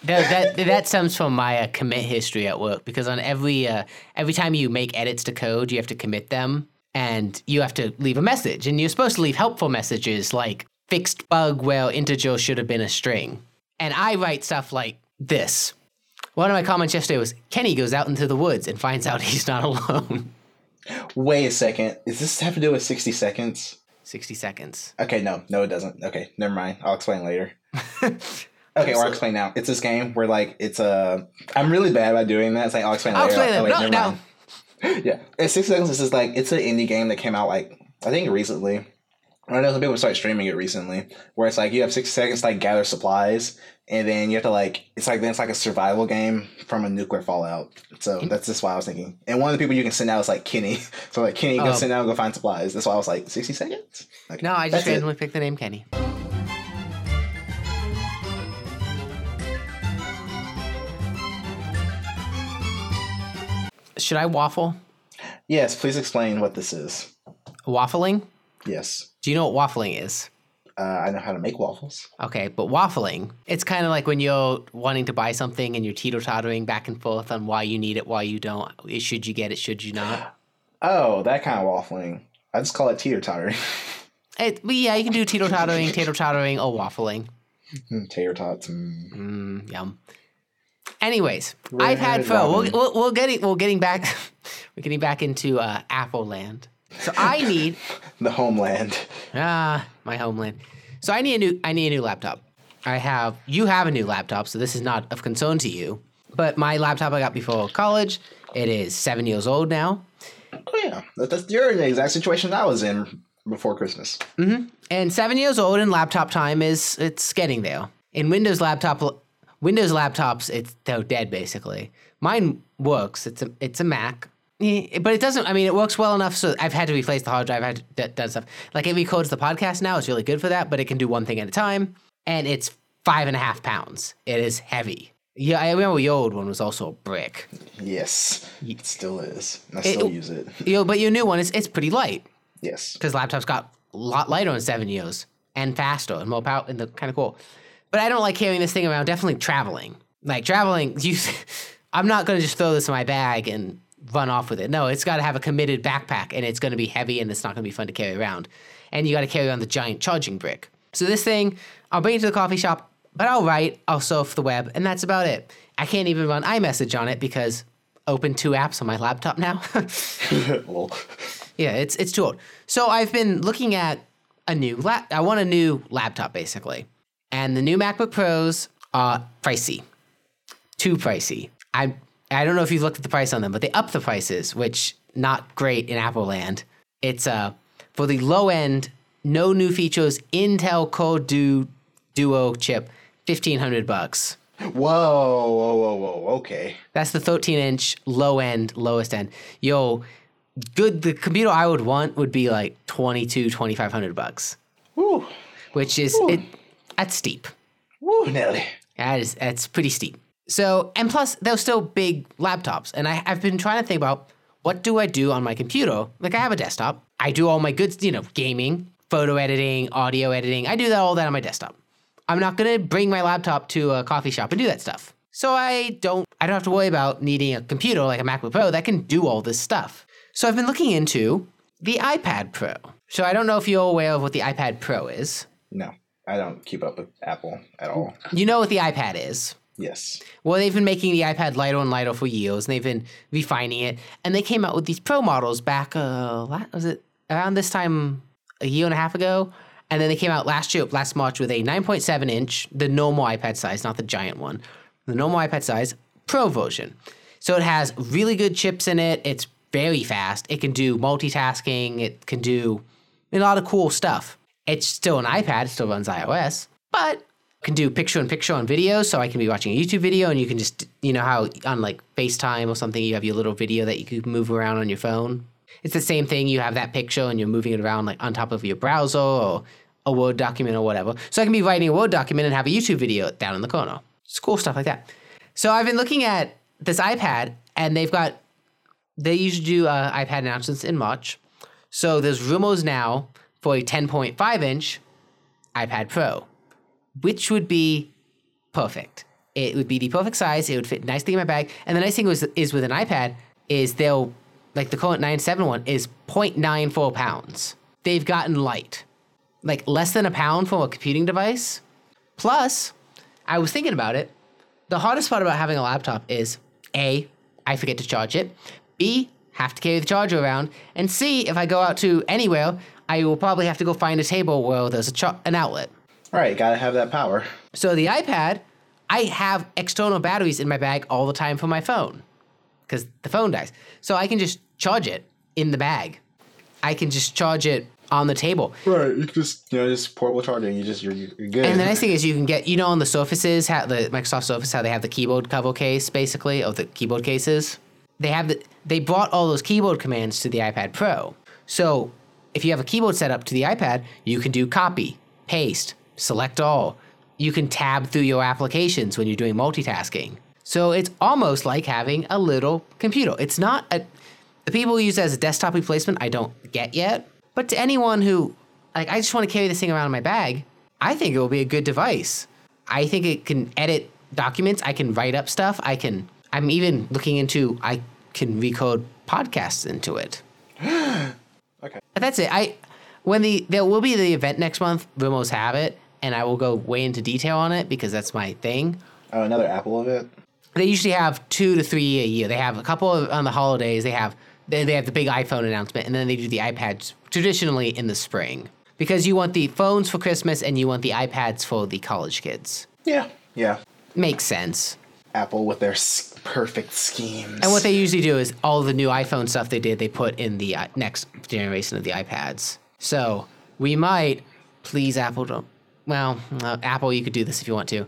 [SPEAKER 1] That, that that stems from my uh, commit history at work because on every uh, every time you make edits to code, you have to commit them and you have to leave a message. And you're supposed to leave helpful messages like fixed bug where integer should have been a string. And I write stuff like this. One of my comments yesterday was Kenny goes out into the woods and finds out he's not alone.
[SPEAKER 2] Wait a second. Does this have to do with 60 seconds?
[SPEAKER 1] 60 seconds.
[SPEAKER 2] Okay, no, no, it doesn't. Okay, never mind. I'll explain later. okay, or I'll explain now. It's this game where like it's a. I'm really bad about doing that. It's like I'll explain
[SPEAKER 1] I'll
[SPEAKER 2] later.
[SPEAKER 1] explain
[SPEAKER 2] Oh,
[SPEAKER 1] it.
[SPEAKER 2] wait,
[SPEAKER 1] No, no.
[SPEAKER 2] Yeah, it's six seconds. Is like it's an indie game that came out like I think recently. I know some people started streaming it recently, where it's like you have six seconds to like gather supplies, and then you have to like it's like then it's like a survival game from a nuclear fallout. So hmm. that's just why I was thinking. And one of the people you can send out is like Kenny. So like Kenny, you can
[SPEAKER 1] Oh.
[SPEAKER 2] send out and go find supplies. That's why I was like sixty seconds. Okay,
[SPEAKER 1] No, I just
[SPEAKER 2] it.
[SPEAKER 1] randomly picked the name Kenny. Should I waffle?
[SPEAKER 2] Yes, please explain what this is.
[SPEAKER 1] Waffling?
[SPEAKER 2] Yes,
[SPEAKER 1] Do you know what waffling is?
[SPEAKER 2] uh, I know how to make waffles.
[SPEAKER 1] Okay, but waffling, it's kind of like when you're wanting to buy something and you're teeter tottering back and forth on why you need it, why you don't. Should you get it? Should you not?
[SPEAKER 2] Oh, that kind of waffling. I just call it teeter tottering.
[SPEAKER 1] It, yeah, you can do teeter tottering, tater tottering, or waffling.
[SPEAKER 2] Tater tots. Mm.
[SPEAKER 1] Mm, yum. Anyways, I've had fun.
[SPEAKER 2] We'll,
[SPEAKER 1] we're, we're getting we're getting back we're getting back into uh, Apple land. So I need
[SPEAKER 2] The homeland.
[SPEAKER 1] ah my homeland. So I need a new I need a new laptop. I have you have a new laptop, so this is not of concern to you. But my laptop I got before college, it is seven years old now.
[SPEAKER 2] Oh yeah, that, that's you're in the exact situation I was in before Christmas. Mm-hmm.
[SPEAKER 1] And seven years old and laptop time is it's getting there. In Windows laptop Windows laptops, it's they're dead basically. Mine works. It's a it's a Mac. But it doesn't. I mean, it works well enough. So I've had to replace the hard drive. I've had to done stuff like it records the podcast now. It's really good for that. But it can do one thing at a time, and it's five and a half pounds. It is heavy. Yeah, I remember your old one was also a brick.
[SPEAKER 2] Yes, it still is. I
[SPEAKER 1] It-
[SPEAKER 2] still use it.
[SPEAKER 1] You know, but your new one is it's pretty light
[SPEAKER 2] Yes.
[SPEAKER 1] because laptops got a lot lighter in seven years and faster and more power and the kind of cool. But I don't like carrying this thing around. Definitely traveling. Like traveling, you. I'm not gonna just throw this in my bag and run off with it. No, it's got to have a committed backpack, and it's gonna be heavy, and it's not gonna be fun to carry around. And you got to carry around the giant charging brick. So this thing, I'll bring it to the coffee shop, but I'll write, I'll surf the web, and that's about it. I can't even run iMessage on it because open two apps on my laptop now. Yeah, it's it's too old. So I've been looking at a new lap. I want a new laptop basically, and the new MacBook Pros are pricey, too pricey. I I don't know if you've looked at the price on them, but they up the prices, which not great in Apple land. It's uh for the low end, no new features, Intel Core Duo Duo chip, fifteen hundred bucks.
[SPEAKER 2] Whoa, whoa, whoa, whoa. Okay.
[SPEAKER 1] That's the 13 inch low end, lowest end. Yo, good. The computer I would want would be like 22, 2500 bucks,
[SPEAKER 2] Woo,
[SPEAKER 1] which is it. That's steep.
[SPEAKER 2] woo, Nelly.
[SPEAKER 1] That is that's pretty steep. So and plus they're still big laptops, and I, I've been trying to think about what do I do on my computer. Like I have a desktop. I do all my good, you know, gaming, photo editing, audio editing. I do that all that on my desktop. I'm not gonna bring my laptop to a coffee shop and do that stuff. So I don't I don't have to worry about needing a computer like a MacBook Pro that can do all this stuff. So I've been looking into the iPad Pro. So I don't know if you're aware of what the iPad Pro is.
[SPEAKER 2] No, I don't keep up with Apple at all.
[SPEAKER 1] You know what the iPad is.
[SPEAKER 2] Yes.
[SPEAKER 1] Well, they've been making the iPad lighter and lighter for years, and they've been refining it. And they came out with these Pro models back, uh, was it around this time a year and a half ago? And then they came out last year, last March, with a 9.7 inch, the normal iPad size, not the giant one, the normal iPad size Pro version. So it has really good chips in it. It's very fast. It can do multitasking. It can do a lot of cool stuff. It's still an iPad. It still runs iOS, but can do picture in picture on video. So I can be watching a YouTube video and you can just, you know, how on like FaceTime or something, you have your little video that you can move around on your phone. It's the same thing. You have that picture and you're moving it around like on top of your browser or a Word document or whatever. So I can be writing a Word document and have a YouTube video down in the corner. It's cool stuff like that. So I've been looking at this iPad and they've got, they usually do uh, iPad announcements in March. So there's rumors now for a 10.5 inch iPad Pro which would be perfect. It would be the perfect size. It would fit nicely in my bag. And the nice thing was is with an iPad is they'll like the current 9.7 one is 0.94 pounds. They've gotten light, like less than a pound for a computing device. Plus, I was thinking about it. The hardest part about having a laptop is a I forget to charge it. B have to carry the charger around, and C if I go out to anywhere, I will probably have to go find a table where there's a char- an outlet.
[SPEAKER 2] All right, gotta have that power.
[SPEAKER 1] So the iPad, I have external batteries in my bag all the time for my phone because the phone dies. So I can just charge it in the bag. I can just charge it on the table.
[SPEAKER 2] Right, you just you know just portable charging. You just you're, you're good.
[SPEAKER 1] And the nice thing is you can get, you know, on the Surfaces, how the Microsoft Surface, how they have the keyboard cover case basically of the keyboard cases. They have the, they brought all those keyboard commands to the iPad Pro. So if you have a keyboard set up to the iPad, you can do copy, paste, select all. You can tab through your applications when you're doing multitasking. So it's almost like having a little computer. It's not a the people who use it as a desktop replacement, I don't get yet. But to anyone who like I just want to carry this thing around in my bag, I think it will be a good device. I think it can edit documents, I can write up stuff, I can I'm even looking into I can recode podcasts into it.
[SPEAKER 2] okay.
[SPEAKER 1] But that's it. I when the there will be the event next month, Rumos have it, and I will go way into detail on it because that's my thing.
[SPEAKER 2] Oh, another Apple event.
[SPEAKER 1] They usually have two to three a year. They have a couple of, on the holidays. They have they, they have the big iPhone announcement, and then they do the iPads traditionally in the spring because you want the phones for Christmas and you want the iPads for the college kids.
[SPEAKER 2] Yeah, yeah.
[SPEAKER 1] Makes sense.
[SPEAKER 2] Apple with their perfect schemes.
[SPEAKER 1] And what they usually do is all the new iPhone stuff they did, they put in the uh, next generation of the iPads. So we might please Apple. To, well, uh, Apple, you could do this if you want to.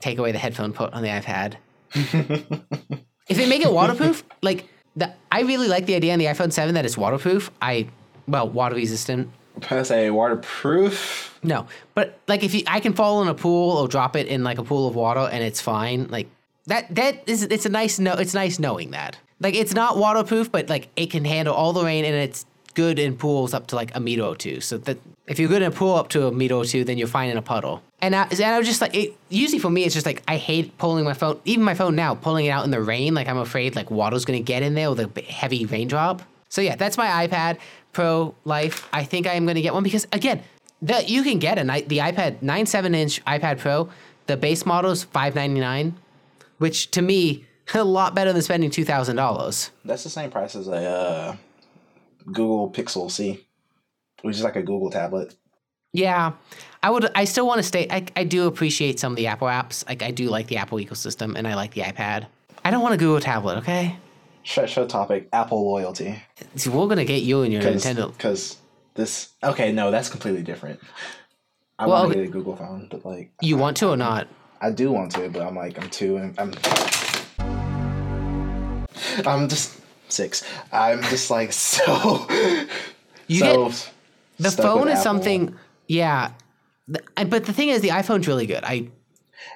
[SPEAKER 1] Take away the headphone put on the iPad. if they make it waterproof, like the, I really like the idea on the iPhone Seven that it's waterproof. I well, water resistant.
[SPEAKER 2] I say waterproof.
[SPEAKER 1] No, but like if you, I can fall in a pool or drop it in like a pool of water and it's fine. Like that, that is, it's a nice no. It's nice knowing that. Like it's not waterproof, but like it can handle all the rain and it's good in pools up to like a meter or two. So that if you're good in a pool up to a meter or two, then you're fine in a puddle. And I, and I was just like, it, usually for me, it's just like I hate pulling my phone, even my phone now, pulling it out in the rain. Like I'm afraid like water's gonna get in there with a heavy raindrop. So yeah, that's my iPad Pro Life. I think I am gonna get one because again, the you can get a the iPad nine seven inch iPad Pro. The base model is five ninety nine, which to me a lot better than spending two thousand dollars.
[SPEAKER 2] That's the same price as a uh, Google Pixel C, which is like a Google tablet.
[SPEAKER 1] Yeah, I would. I still want to stay. I, I do appreciate some of the Apple apps. Like I do like the Apple ecosystem, and I like the iPad. I don't want a Google tablet. Okay,
[SPEAKER 2] Show, show topic Apple loyalty.
[SPEAKER 1] so we're gonna get you and your Nintendo.
[SPEAKER 2] Because this. Okay, no, that's completely different. I
[SPEAKER 1] Well,
[SPEAKER 2] want to get a Google phone, but like
[SPEAKER 1] You want to or not?
[SPEAKER 2] I do want to, but I'm like I'm too. And I'm. I'm just six. I'm just like so.
[SPEAKER 1] You
[SPEAKER 2] so
[SPEAKER 1] get the phone is
[SPEAKER 2] Apple.
[SPEAKER 1] something. Yeah, but the thing is, the iPhone's really good. I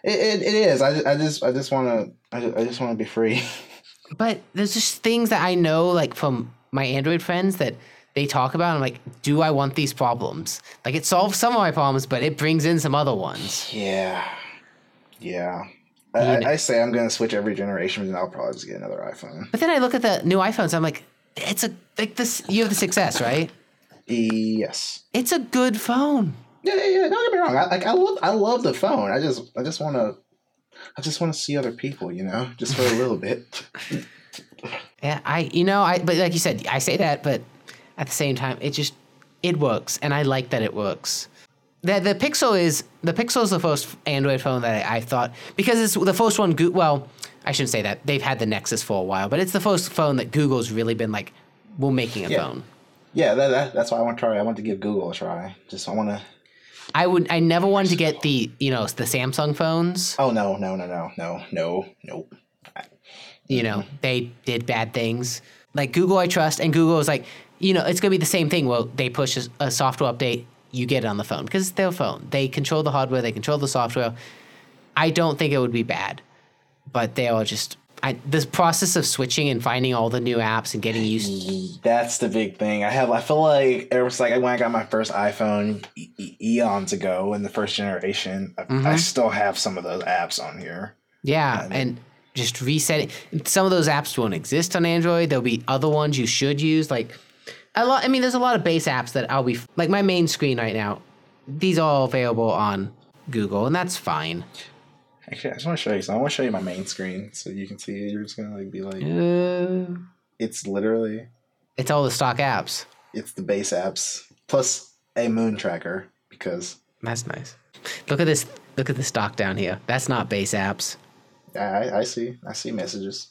[SPEAKER 2] It, it, it is. I, I just I just want to I just want to be free.
[SPEAKER 1] but there's just things that I know, like from my Android friends, that they talk about. I'm like, do I want these problems? Like, it solves some of my problems, but it brings in some other ones.
[SPEAKER 2] Yeah. Yeah. I, I, say I'm gonna switch every generation, and I'll probably just get another iPhone.
[SPEAKER 1] But then I look at the new iPhones. I'm like, it's a like this. You have the 6S, right?
[SPEAKER 2] Yes.
[SPEAKER 1] It's a good phone.
[SPEAKER 2] Yeah, yeah, yeah. Don't get me wrong. I like I love I love the phone. I just I just want to I just want to see other people, you know, just for a little bit.
[SPEAKER 1] Yeah, I you know I but like you said, I say that, but at the same time, it just it works, and I like that it works. The the Pixel is the Pixel is the first Android phone that I, I thought because it's the first one. Goo- Well, I shouldn't say that. They've had the Nexus for a while, but it's the first phone that Google's really been like, we're making a
[SPEAKER 2] Yeah.
[SPEAKER 1] phone.
[SPEAKER 2] Yeah, that, that, that's why I want to try. I want to give Google a try. Just I want to.
[SPEAKER 1] I would. I never wanted to get the you know the Samsung phones.
[SPEAKER 2] Oh no no no no no no no.
[SPEAKER 1] you know they did bad things like google i trust and google is like you know it's going to be the same thing well they push a, a software update you get it on the phone because it's their phone they control the hardware they control the software i don't think it would be bad but they are just I, this process of switching and finding all the new apps and getting used to
[SPEAKER 2] That's the big thing. I have. I feel like it was like when I got my first iPhone e- e- eons ago in the first generation. I, I
[SPEAKER 1] mm-hmm.
[SPEAKER 2] still have some of those apps on here.
[SPEAKER 1] yeah and just resetting some of those apps won't exist on android there'll be other ones you should use like a lot i mean there's a lot of base apps that i'll be like my main screen right now these are all available on google and that's fine
[SPEAKER 2] Actually, I just want to show you. something. I want to show you my main screen so you can see. You're just gonna like be like,
[SPEAKER 1] uh,
[SPEAKER 2] it's literally
[SPEAKER 1] it's all the stock apps
[SPEAKER 2] it's the base apps plus a moon tracker because
[SPEAKER 1] that's nice look at this look at the stock down here that's not base apps
[SPEAKER 2] I, I I see I see messages.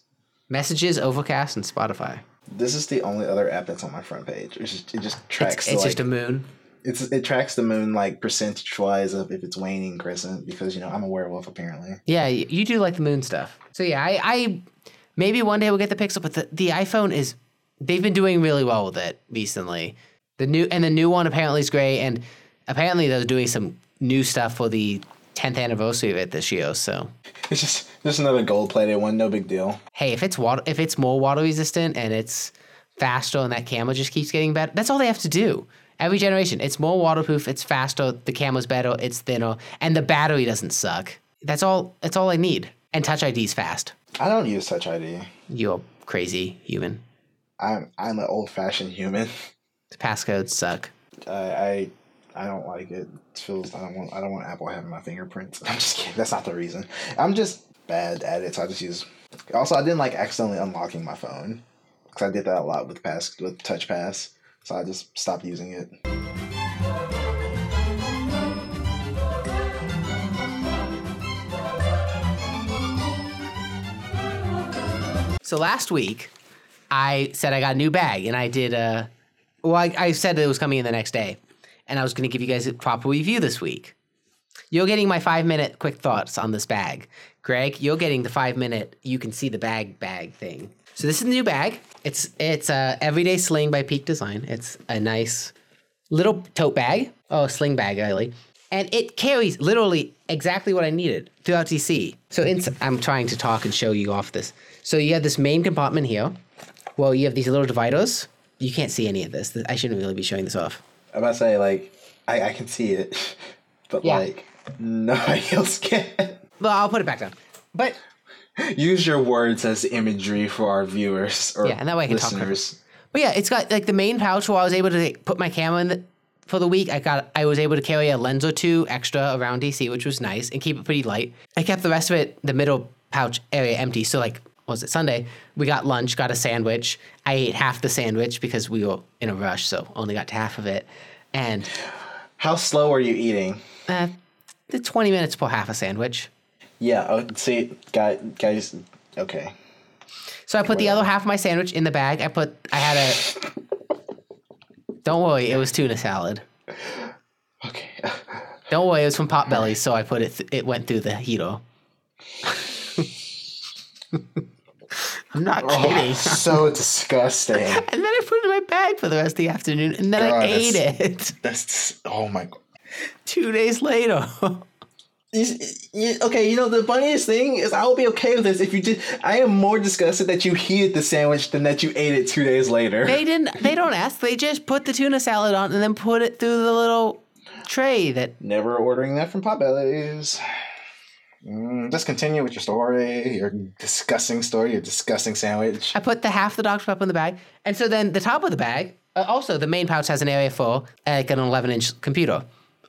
[SPEAKER 1] messages overcast and spotify
[SPEAKER 2] This is the only other app that's on my front page. It's just, it just tracks.
[SPEAKER 1] it's,
[SPEAKER 2] the,
[SPEAKER 1] it's
[SPEAKER 2] like,
[SPEAKER 1] just a moon
[SPEAKER 2] it's it tracks the moon like percentage wise of if it's waning crescent because you know I'm a werewolf apparently.
[SPEAKER 1] Yeah, you do like the moon stuff. So yeah, I, I maybe one day we'll get the Pixel, but the, the iPhone is they've been doing really well with it recently. The new and the new one apparently is great, and apparently they're doing some new stuff for the 10th anniversary of it this year. So
[SPEAKER 2] It's just just another gold plated one, no big deal.
[SPEAKER 1] hey, if it's water, if it's more water resistant and it's faster, and that camera just keeps getting better, that's all they have to do. Every generation, it's more waterproof, it's faster, the camera's better, it's thinner, and the battery doesn't suck. That's all. That's all I need. And Touch ID's fast.
[SPEAKER 2] I don't use Touch ID.
[SPEAKER 1] You're crazy human.
[SPEAKER 2] I'm I'm an old fashioned human.
[SPEAKER 1] The passcodes suck.
[SPEAKER 2] I, I I don't like it. It feels I don't want I don't want Apple having my fingerprints. I'm just kidding. That's not the reason. I'm just bad at it. So I just use. Also, I didn't like accidentally unlocking my phone because I did that a lot with pass with Touch Pass. So I just stopped using it.
[SPEAKER 1] So last week, I said I got a new bag, and I did a. Well, I, I said it was coming in the next day, and I was going to give you guys a proper review this week. You're getting my five minute quick thoughts on this bag. Greg, you're getting the five minute you can see the bag bag thing. So this is the new bag. It's it's a everyday sling by Peak Design. It's a nice little tote bag. Oh, sling bag, really. And it carries literally exactly what I needed throughout DC. So ins- I'm trying to talk and show you off this. So you have this main compartment here. Well, you have these little dividers. You can't see any of this. I shouldn't really be showing this off.
[SPEAKER 2] I'm about to say like I, I can see it, but
[SPEAKER 1] Yeah.
[SPEAKER 2] like nobody else can.
[SPEAKER 1] Well, I'll put it back down. But
[SPEAKER 2] Use your words as imagery for our viewers or
[SPEAKER 1] Yeah, and that way I can talk
[SPEAKER 2] listeners.
[SPEAKER 1] But yeah, it's got like the main pouch where I was able to put my camera in the, for the week. I got I was able to carry a lens or two extra around DC, which was nice, and keep it pretty light. I kept the rest of it, the middle pouch area, empty. So like, was it Sunday? We got lunch, got a sandwich. I ate half the sandwich because we were in a rush, so only got to half of it. And
[SPEAKER 2] How slow are you eating?
[SPEAKER 1] uh, the twenty minutes for half a sandwich.
[SPEAKER 2] Yeah. Oh, see, guy, guys. Okay.
[SPEAKER 1] So I put the other half of my sandwich in the bag. I put I had a. Don't worry, it was tuna salad.
[SPEAKER 2] Okay.
[SPEAKER 1] Don't worry, it was from Potbelly, so I put it. Th- it went through the heater. I'm not oh, kidding.
[SPEAKER 2] Oh, so disgusting.
[SPEAKER 1] And then I put it in my bag for the rest of the afternoon, and then I ate it
[SPEAKER 2] That's oh my god.
[SPEAKER 1] two days later.
[SPEAKER 2] You- you- okay, you know the funniest thing is I will be okay with this if you did. I am more disgusted that you heated the sandwich than that you ate it two days later.
[SPEAKER 1] they didn't. They don't ask. They just put the tuna salad on and then put it through the little tray that
[SPEAKER 2] Never ordering that from Potbellies. Mm, just continue with your story, your disgusting story, your disgusting sandwich.
[SPEAKER 1] I put the half the Dr. Pepper in the bag. And so then the top of the bag, uh, also the main pouch has an area for like an 11 inch computer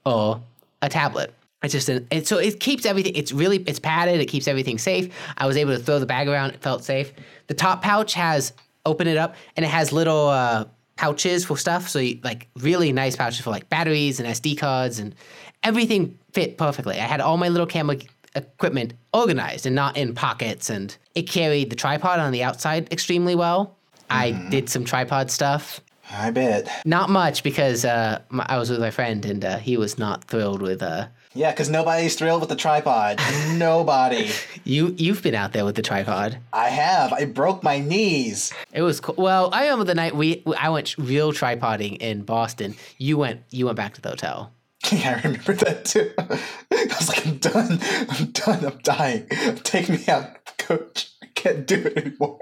[SPEAKER 1] or a tablet. It's just an, it, so it keeps everything. It's really it's padded. It keeps everything safe. I was able to throw the bag around. It felt safe. The top pouch has open it up and it has little uh, pouches for stuff. So you, like really nice pouches for like batteries and SD cards and everything fit perfectly. I had all my little camera equipment organized and not in pockets and it carried the tripod on the outside extremely well. I did some tripod stuff.
[SPEAKER 2] I bet.
[SPEAKER 1] Not much because uh, my, I was with my friend and uh, he was not thrilled with uh,
[SPEAKER 2] Yeah, because nobody's thrilled with the tripod. Nobody.
[SPEAKER 1] you. You've been out there with the tripod.
[SPEAKER 2] I have. I broke my knees.
[SPEAKER 1] It was cool. Well, I remember the night we I went real tripoding in Boston. You went you went back to the hotel.
[SPEAKER 2] Yeah, I remember that too. I was like, I'm done. I'm done. I'm dying. Take me out, coach. I can't do it anymore.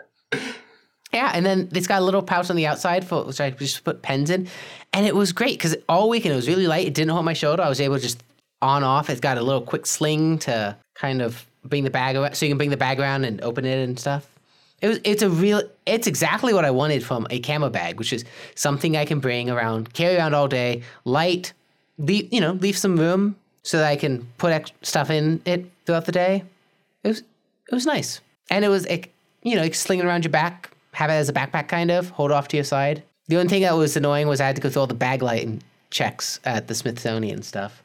[SPEAKER 1] Yeah, and then it's got a little pouch on the outside for which I just put pens in, and it was great because all weekend it was really light. It didn't hold my shoulder. I was able to just on off. It's got a little quick sling to kind of bring the bag around, so you can bring the bag around and open it and stuff. It was it's a real it's exactly what I wanted from a camera bag, which is something I can bring around, carry around all day, light, leave you know leave some room so that I can put ex- stuff in it throughout the day. It was it was nice, and it was it, you know slinging around your back, have it as a backpack kind of, hold off to your side. The only thing that was annoying was I had to go through all the bag lighting checks at the Smithsonian stuff.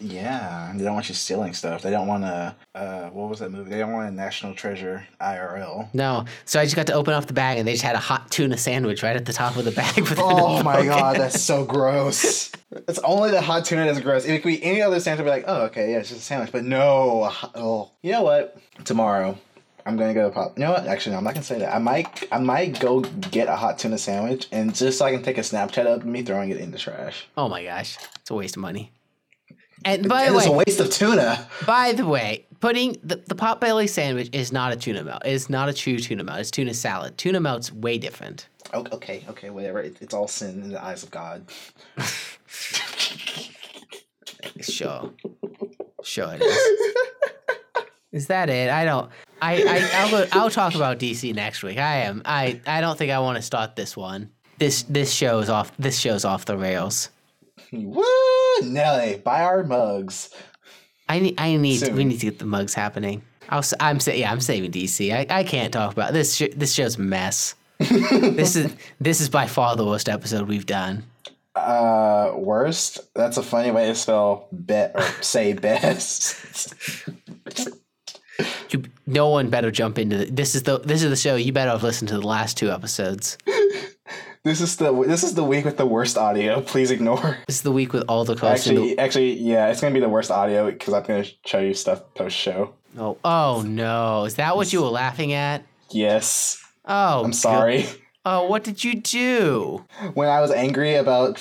[SPEAKER 2] Yeah, they don't want you stealing stuff. They don't want to. Uh, what was that movie? They don't want a National Treasure IRL.
[SPEAKER 1] No, so I just got to open up the bag and they just had a hot tuna sandwich right at the top of the bag. With
[SPEAKER 2] Oh my god, that's so gross. It's only the hot tuna that's gross. If it could be any other sandwich, I'd be like, oh, okay, yeah, it's just a sandwich. But no, oh. You know what? Tomorrow, I'm gonna go to pop. You know what? Actually, no, I'm not gonna say that. I might, I might go get a hot tuna sandwich, and just so I can take a Snapchat of me throwing it in the trash.
[SPEAKER 1] Oh my gosh, it's a waste of money. And by the
[SPEAKER 2] And it's a waste of tuna.
[SPEAKER 1] by the way, putting the, the Potbelly sandwich is not a tuna melt. It's not a true tuna melt. It's tuna salad. Tuna melt's way different.
[SPEAKER 2] Okay, okay, whatever. It, it's all sin in the eyes of God.
[SPEAKER 1] Sure, sure it is. Is that it? I don't. I, I I'll go, I'll talk about DC next week. I am. I I don't think I want to start this one. This this show's off. This show's off the rails.
[SPEAKER 2] Woo! Nelly, buy our mugs.
[SPEAKER 1] I need. I need.
[SPEAKER 2] Soon.
[SPEAKER 1] We need to get the mugs happening. I'll. I'm. sa- Yeah. I'm saving DC. I, I can't talk about this. Sh- this show's a mess. this is. This is by far the worst episode we've done.
[SPEAKER 2] Uh, worst. That's a funny way to spell bet or say best.
[SPEAKER 1] No one better jump into the, this. Is the. This is the show. You better have listened to the last two episodes.
[SPEAKER 2] this is the this is the week with the worst audio. Please ignore.
[SPEAKER 1] This is the week with all the calls.
[SPEAKER 2] Actually, actually, yeah, it's gonna be the worst audio because I'm gonna show you stuff post show.
[SPEAKER 1] Oh. Oh no. Is that what you were laughing at?
[SPEAKER 2] Yes,
[SPEAKER 1] Oh.
[SPEAKER 2] I'm sorry.
[SPEAKER 1] Oh, what did you do?
[SPEAKER 2] when I was angry about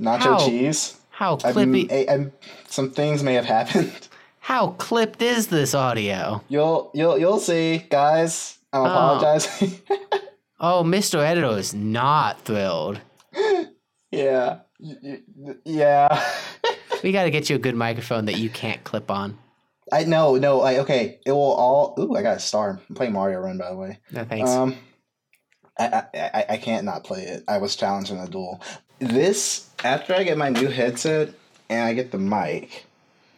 [SPEAKER 2] nacho
[SPEAKER 1] How?
[SPEAKER 2] cheese,
[SPEAKER 1] How clippy?
[SPEAKER 2] I, I'm- some things may have happened.
[SPEAKER 1] How clipped is this audio?
[SPEAKER 2] You'll you'll you'll see, guys. I'm apologizing.
[SPEAKER 1] Oh, Mr. Editor is not thrilled.
[SPEAKER 2] yeah, yeah.
[SPEAKER 1] We got to get you a good microphone that you can't clip on.
[SPEAKER 2] I no no like okay. It will all. Ooh, I got a star. I'm playing Mario Run by the way.
[SPEAKER 1] No thanks.
[SPEAKER 2] Um, I, I I I can't not play it. I was challenged in a duel. This after I get my new headset and I get the mic,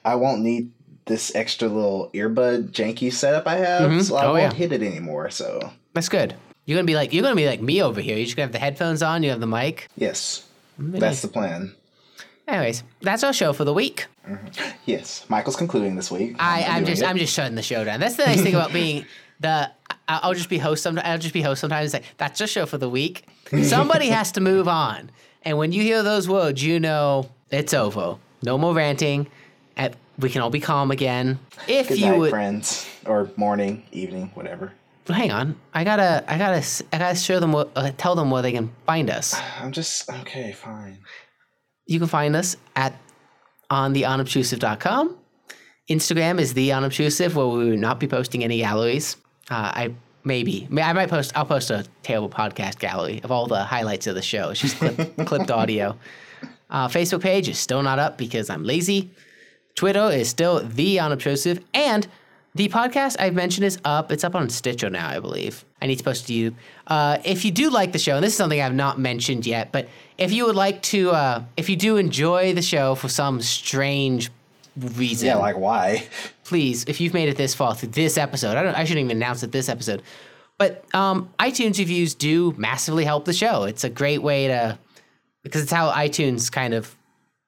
[SPEAKER 2] I won't need this extra little earbud janky setup I have,
[SPEAKER 1] Mhm.
[SPEAKER 2] so I
[SPEAKER 1] Oh,
[SPEAKER 2] won't
[SPEAKER 1] yeah.
[SPEAKER 2] hit it anymore. So
[SPEAKER 1] That's good. You're gonna be like you're gonna be like me over here. You're just gonna have the headphones on. You have the mic.
[SPEAKER 2] yes,
[SPEAKER 1] Maybe.
[SPEAKER 2] that's the plan.
[SPEAKER 1] Anyways, that's our show for the week.
[SPEAKER 2] Yes, Michael's concluding this week.
[SPEAKER 1] I,
[SPEAKER 2] I'm
[SPEAKER 1] I'm just
[SPEAKER 2] it.
[SPEAKER 1] I'm just shutting the show down. That's the nice thing about being the. I'll just be host. Sometimes I'll just be host sometimes. It's like that's our show for the week. Somebody has to move on, and when you hear those words, you know it's over. No more ranting. At, we can all be calm again. If
[SPEAKER 2] Good
[SPEAKER 1] you
[SPEAKER 2] night,
[SPEAKER 1] would,
[SPEAKER 2] friends, or morning, evening, whatever.
[SPEAKER 1] hang on, I gotta, I gotta, I gotta show them, what, uh, tell them where they can find us.
[SPEAKER 2] I'm just okay. Fine.
[SPEAKER 1] You can find us at on the unobtrusive.com. Instagram is the unobtrusive, where we will not be posting any galleries. Uh, I maybe I might post. I'll post a terrible podcast gallery of all the highlights of the show. It's just clip, clipped audio. Uh, Facebook page is still not up because I'm lazy. Twitter is still the unobtrusive, and the podcast I've mentioned is up. It's up on Stitcher now, I believe. I need to post to you. Uh, if you do like the show, and this is something I've not mentioned yet, but if you would like to, uh, if you do enjoy the show for some strange reason,
[SPEAKER 2] Yeah, like why?
[SPEAKER 1] please, if you've made it this far through this episode, I don't, I shouldn't even announce it this episode, but um, iTunes reviews do massively help the show. It's a great way to, because it's how iTunes kind of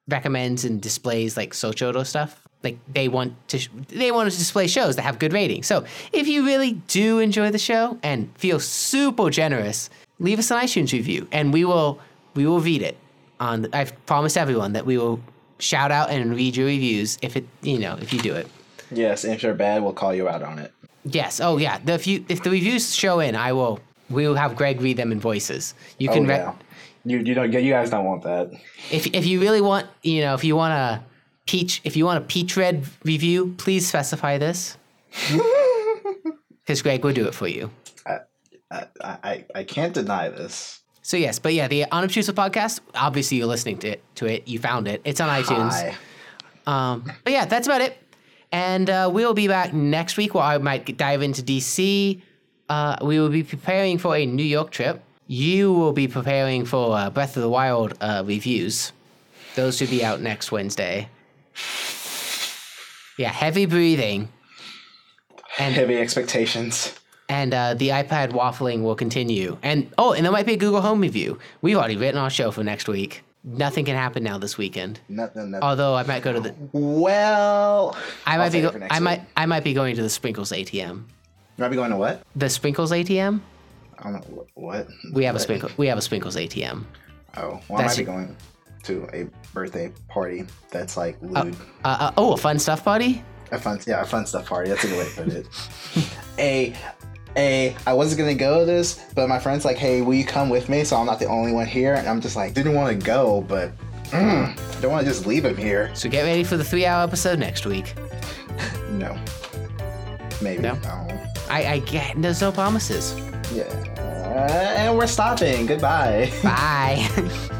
[SPEAKER 1] recommends and displays like social stuff. Like they want to, sh- they want to display shows that have good ratings. So if you really do enjoy the show and feel super generous, leave us an iTunes review, and we will, we will read it. On, I've promised everyone that we will shout out and read your reviews if it, you know, if you do it.
[SPEAKER 2] Yes, and if you're bad, we'll call you out on it.
[SPEAKER 1] Yes. Oh, yeah. The, if you if the reviews show in, I will. We will have Greg read them in voices. You
[SPEAKER 2] Oh
[SPEAKER 1] can. re-
[SPEAKER 2] yeah. You you don't you guys don't want that.
[SPEAKER 1] if if you really want, you know, if you want a peach, if you want a peach red review, please specify this. Because Greg will do it for you.
[SPEAKER 2] I, I I can't deny this.
[SPEAKER 1] So yes, but yeah, the unobtrusive podcast. Obviously, you're listening to it. To it, you found it. It's on iTunes.
[SPEAKER 2] Hi.
[SPEAKER 1] Um, but yeah, that's about it. And uh, we'll be back next week where I might dive into DC. Uh, we will be preparing for a New York trip. You will be preparing for uh, Breath of the Wild uh, reviews. Those should be out next Wednesday. Yeah, heavy breathing. And
[SPEAKER 2] Heavy expectations.
[SPEAKER 1] and uh, the iPad waffling will continue. And oh, and there might be a Google Home review. We've already written our show for next week. Nothing can happen now this weekend.
[SPEAKER 2] Nothing. nothing.
[SPEAKER 1] Although I might go to the
[SPEAKER 2] well,
[SPEAKER 1] I might be go- I
[SPEAKER 2] week.
[SPEAKER 1] might I might be going to the Sprinkles ATM.
[SPEAKER 2] You might be going to what?
[SPEAKER 1] The Sprinkles ATM?
[SPEAKER 2] I don't know what.
[SPEAKER 1] We have a
[SPEAKER 2] What?
[SPEAKER 1] sprinkle we have a Sprinkles ATM.
[SPEAKER 2] Oh, well, I
[SPEAKER 1] That's
[SPEAKER 2] might be going to a birthday party that's like lewd.
[SPEAKER 1] Uh, uh, oh, a fun stuff party?
[SPEAKER 2] A fun, yeah, a fun stuff party. That's a good way to put it. a, a, I wasn't gonna go to this, but my friend's like, "Hey, will you come with me?" So I'm not the only one here, and I'm just like, didn't want to go, but mm, don't want to just leave him here.
[SPEAKER 1] So get ready for the three hour episode next week.
[SPEAKER 2] No, maybe.
[SPEAKER 1] No?
[SPEAKER 2] no.
[SPEAKER 1] I, I get there's no promises.
[SPEAKER 2] Yeah, uh, and we're stopping. Goodbye.
[SPEAKER 1] Bye.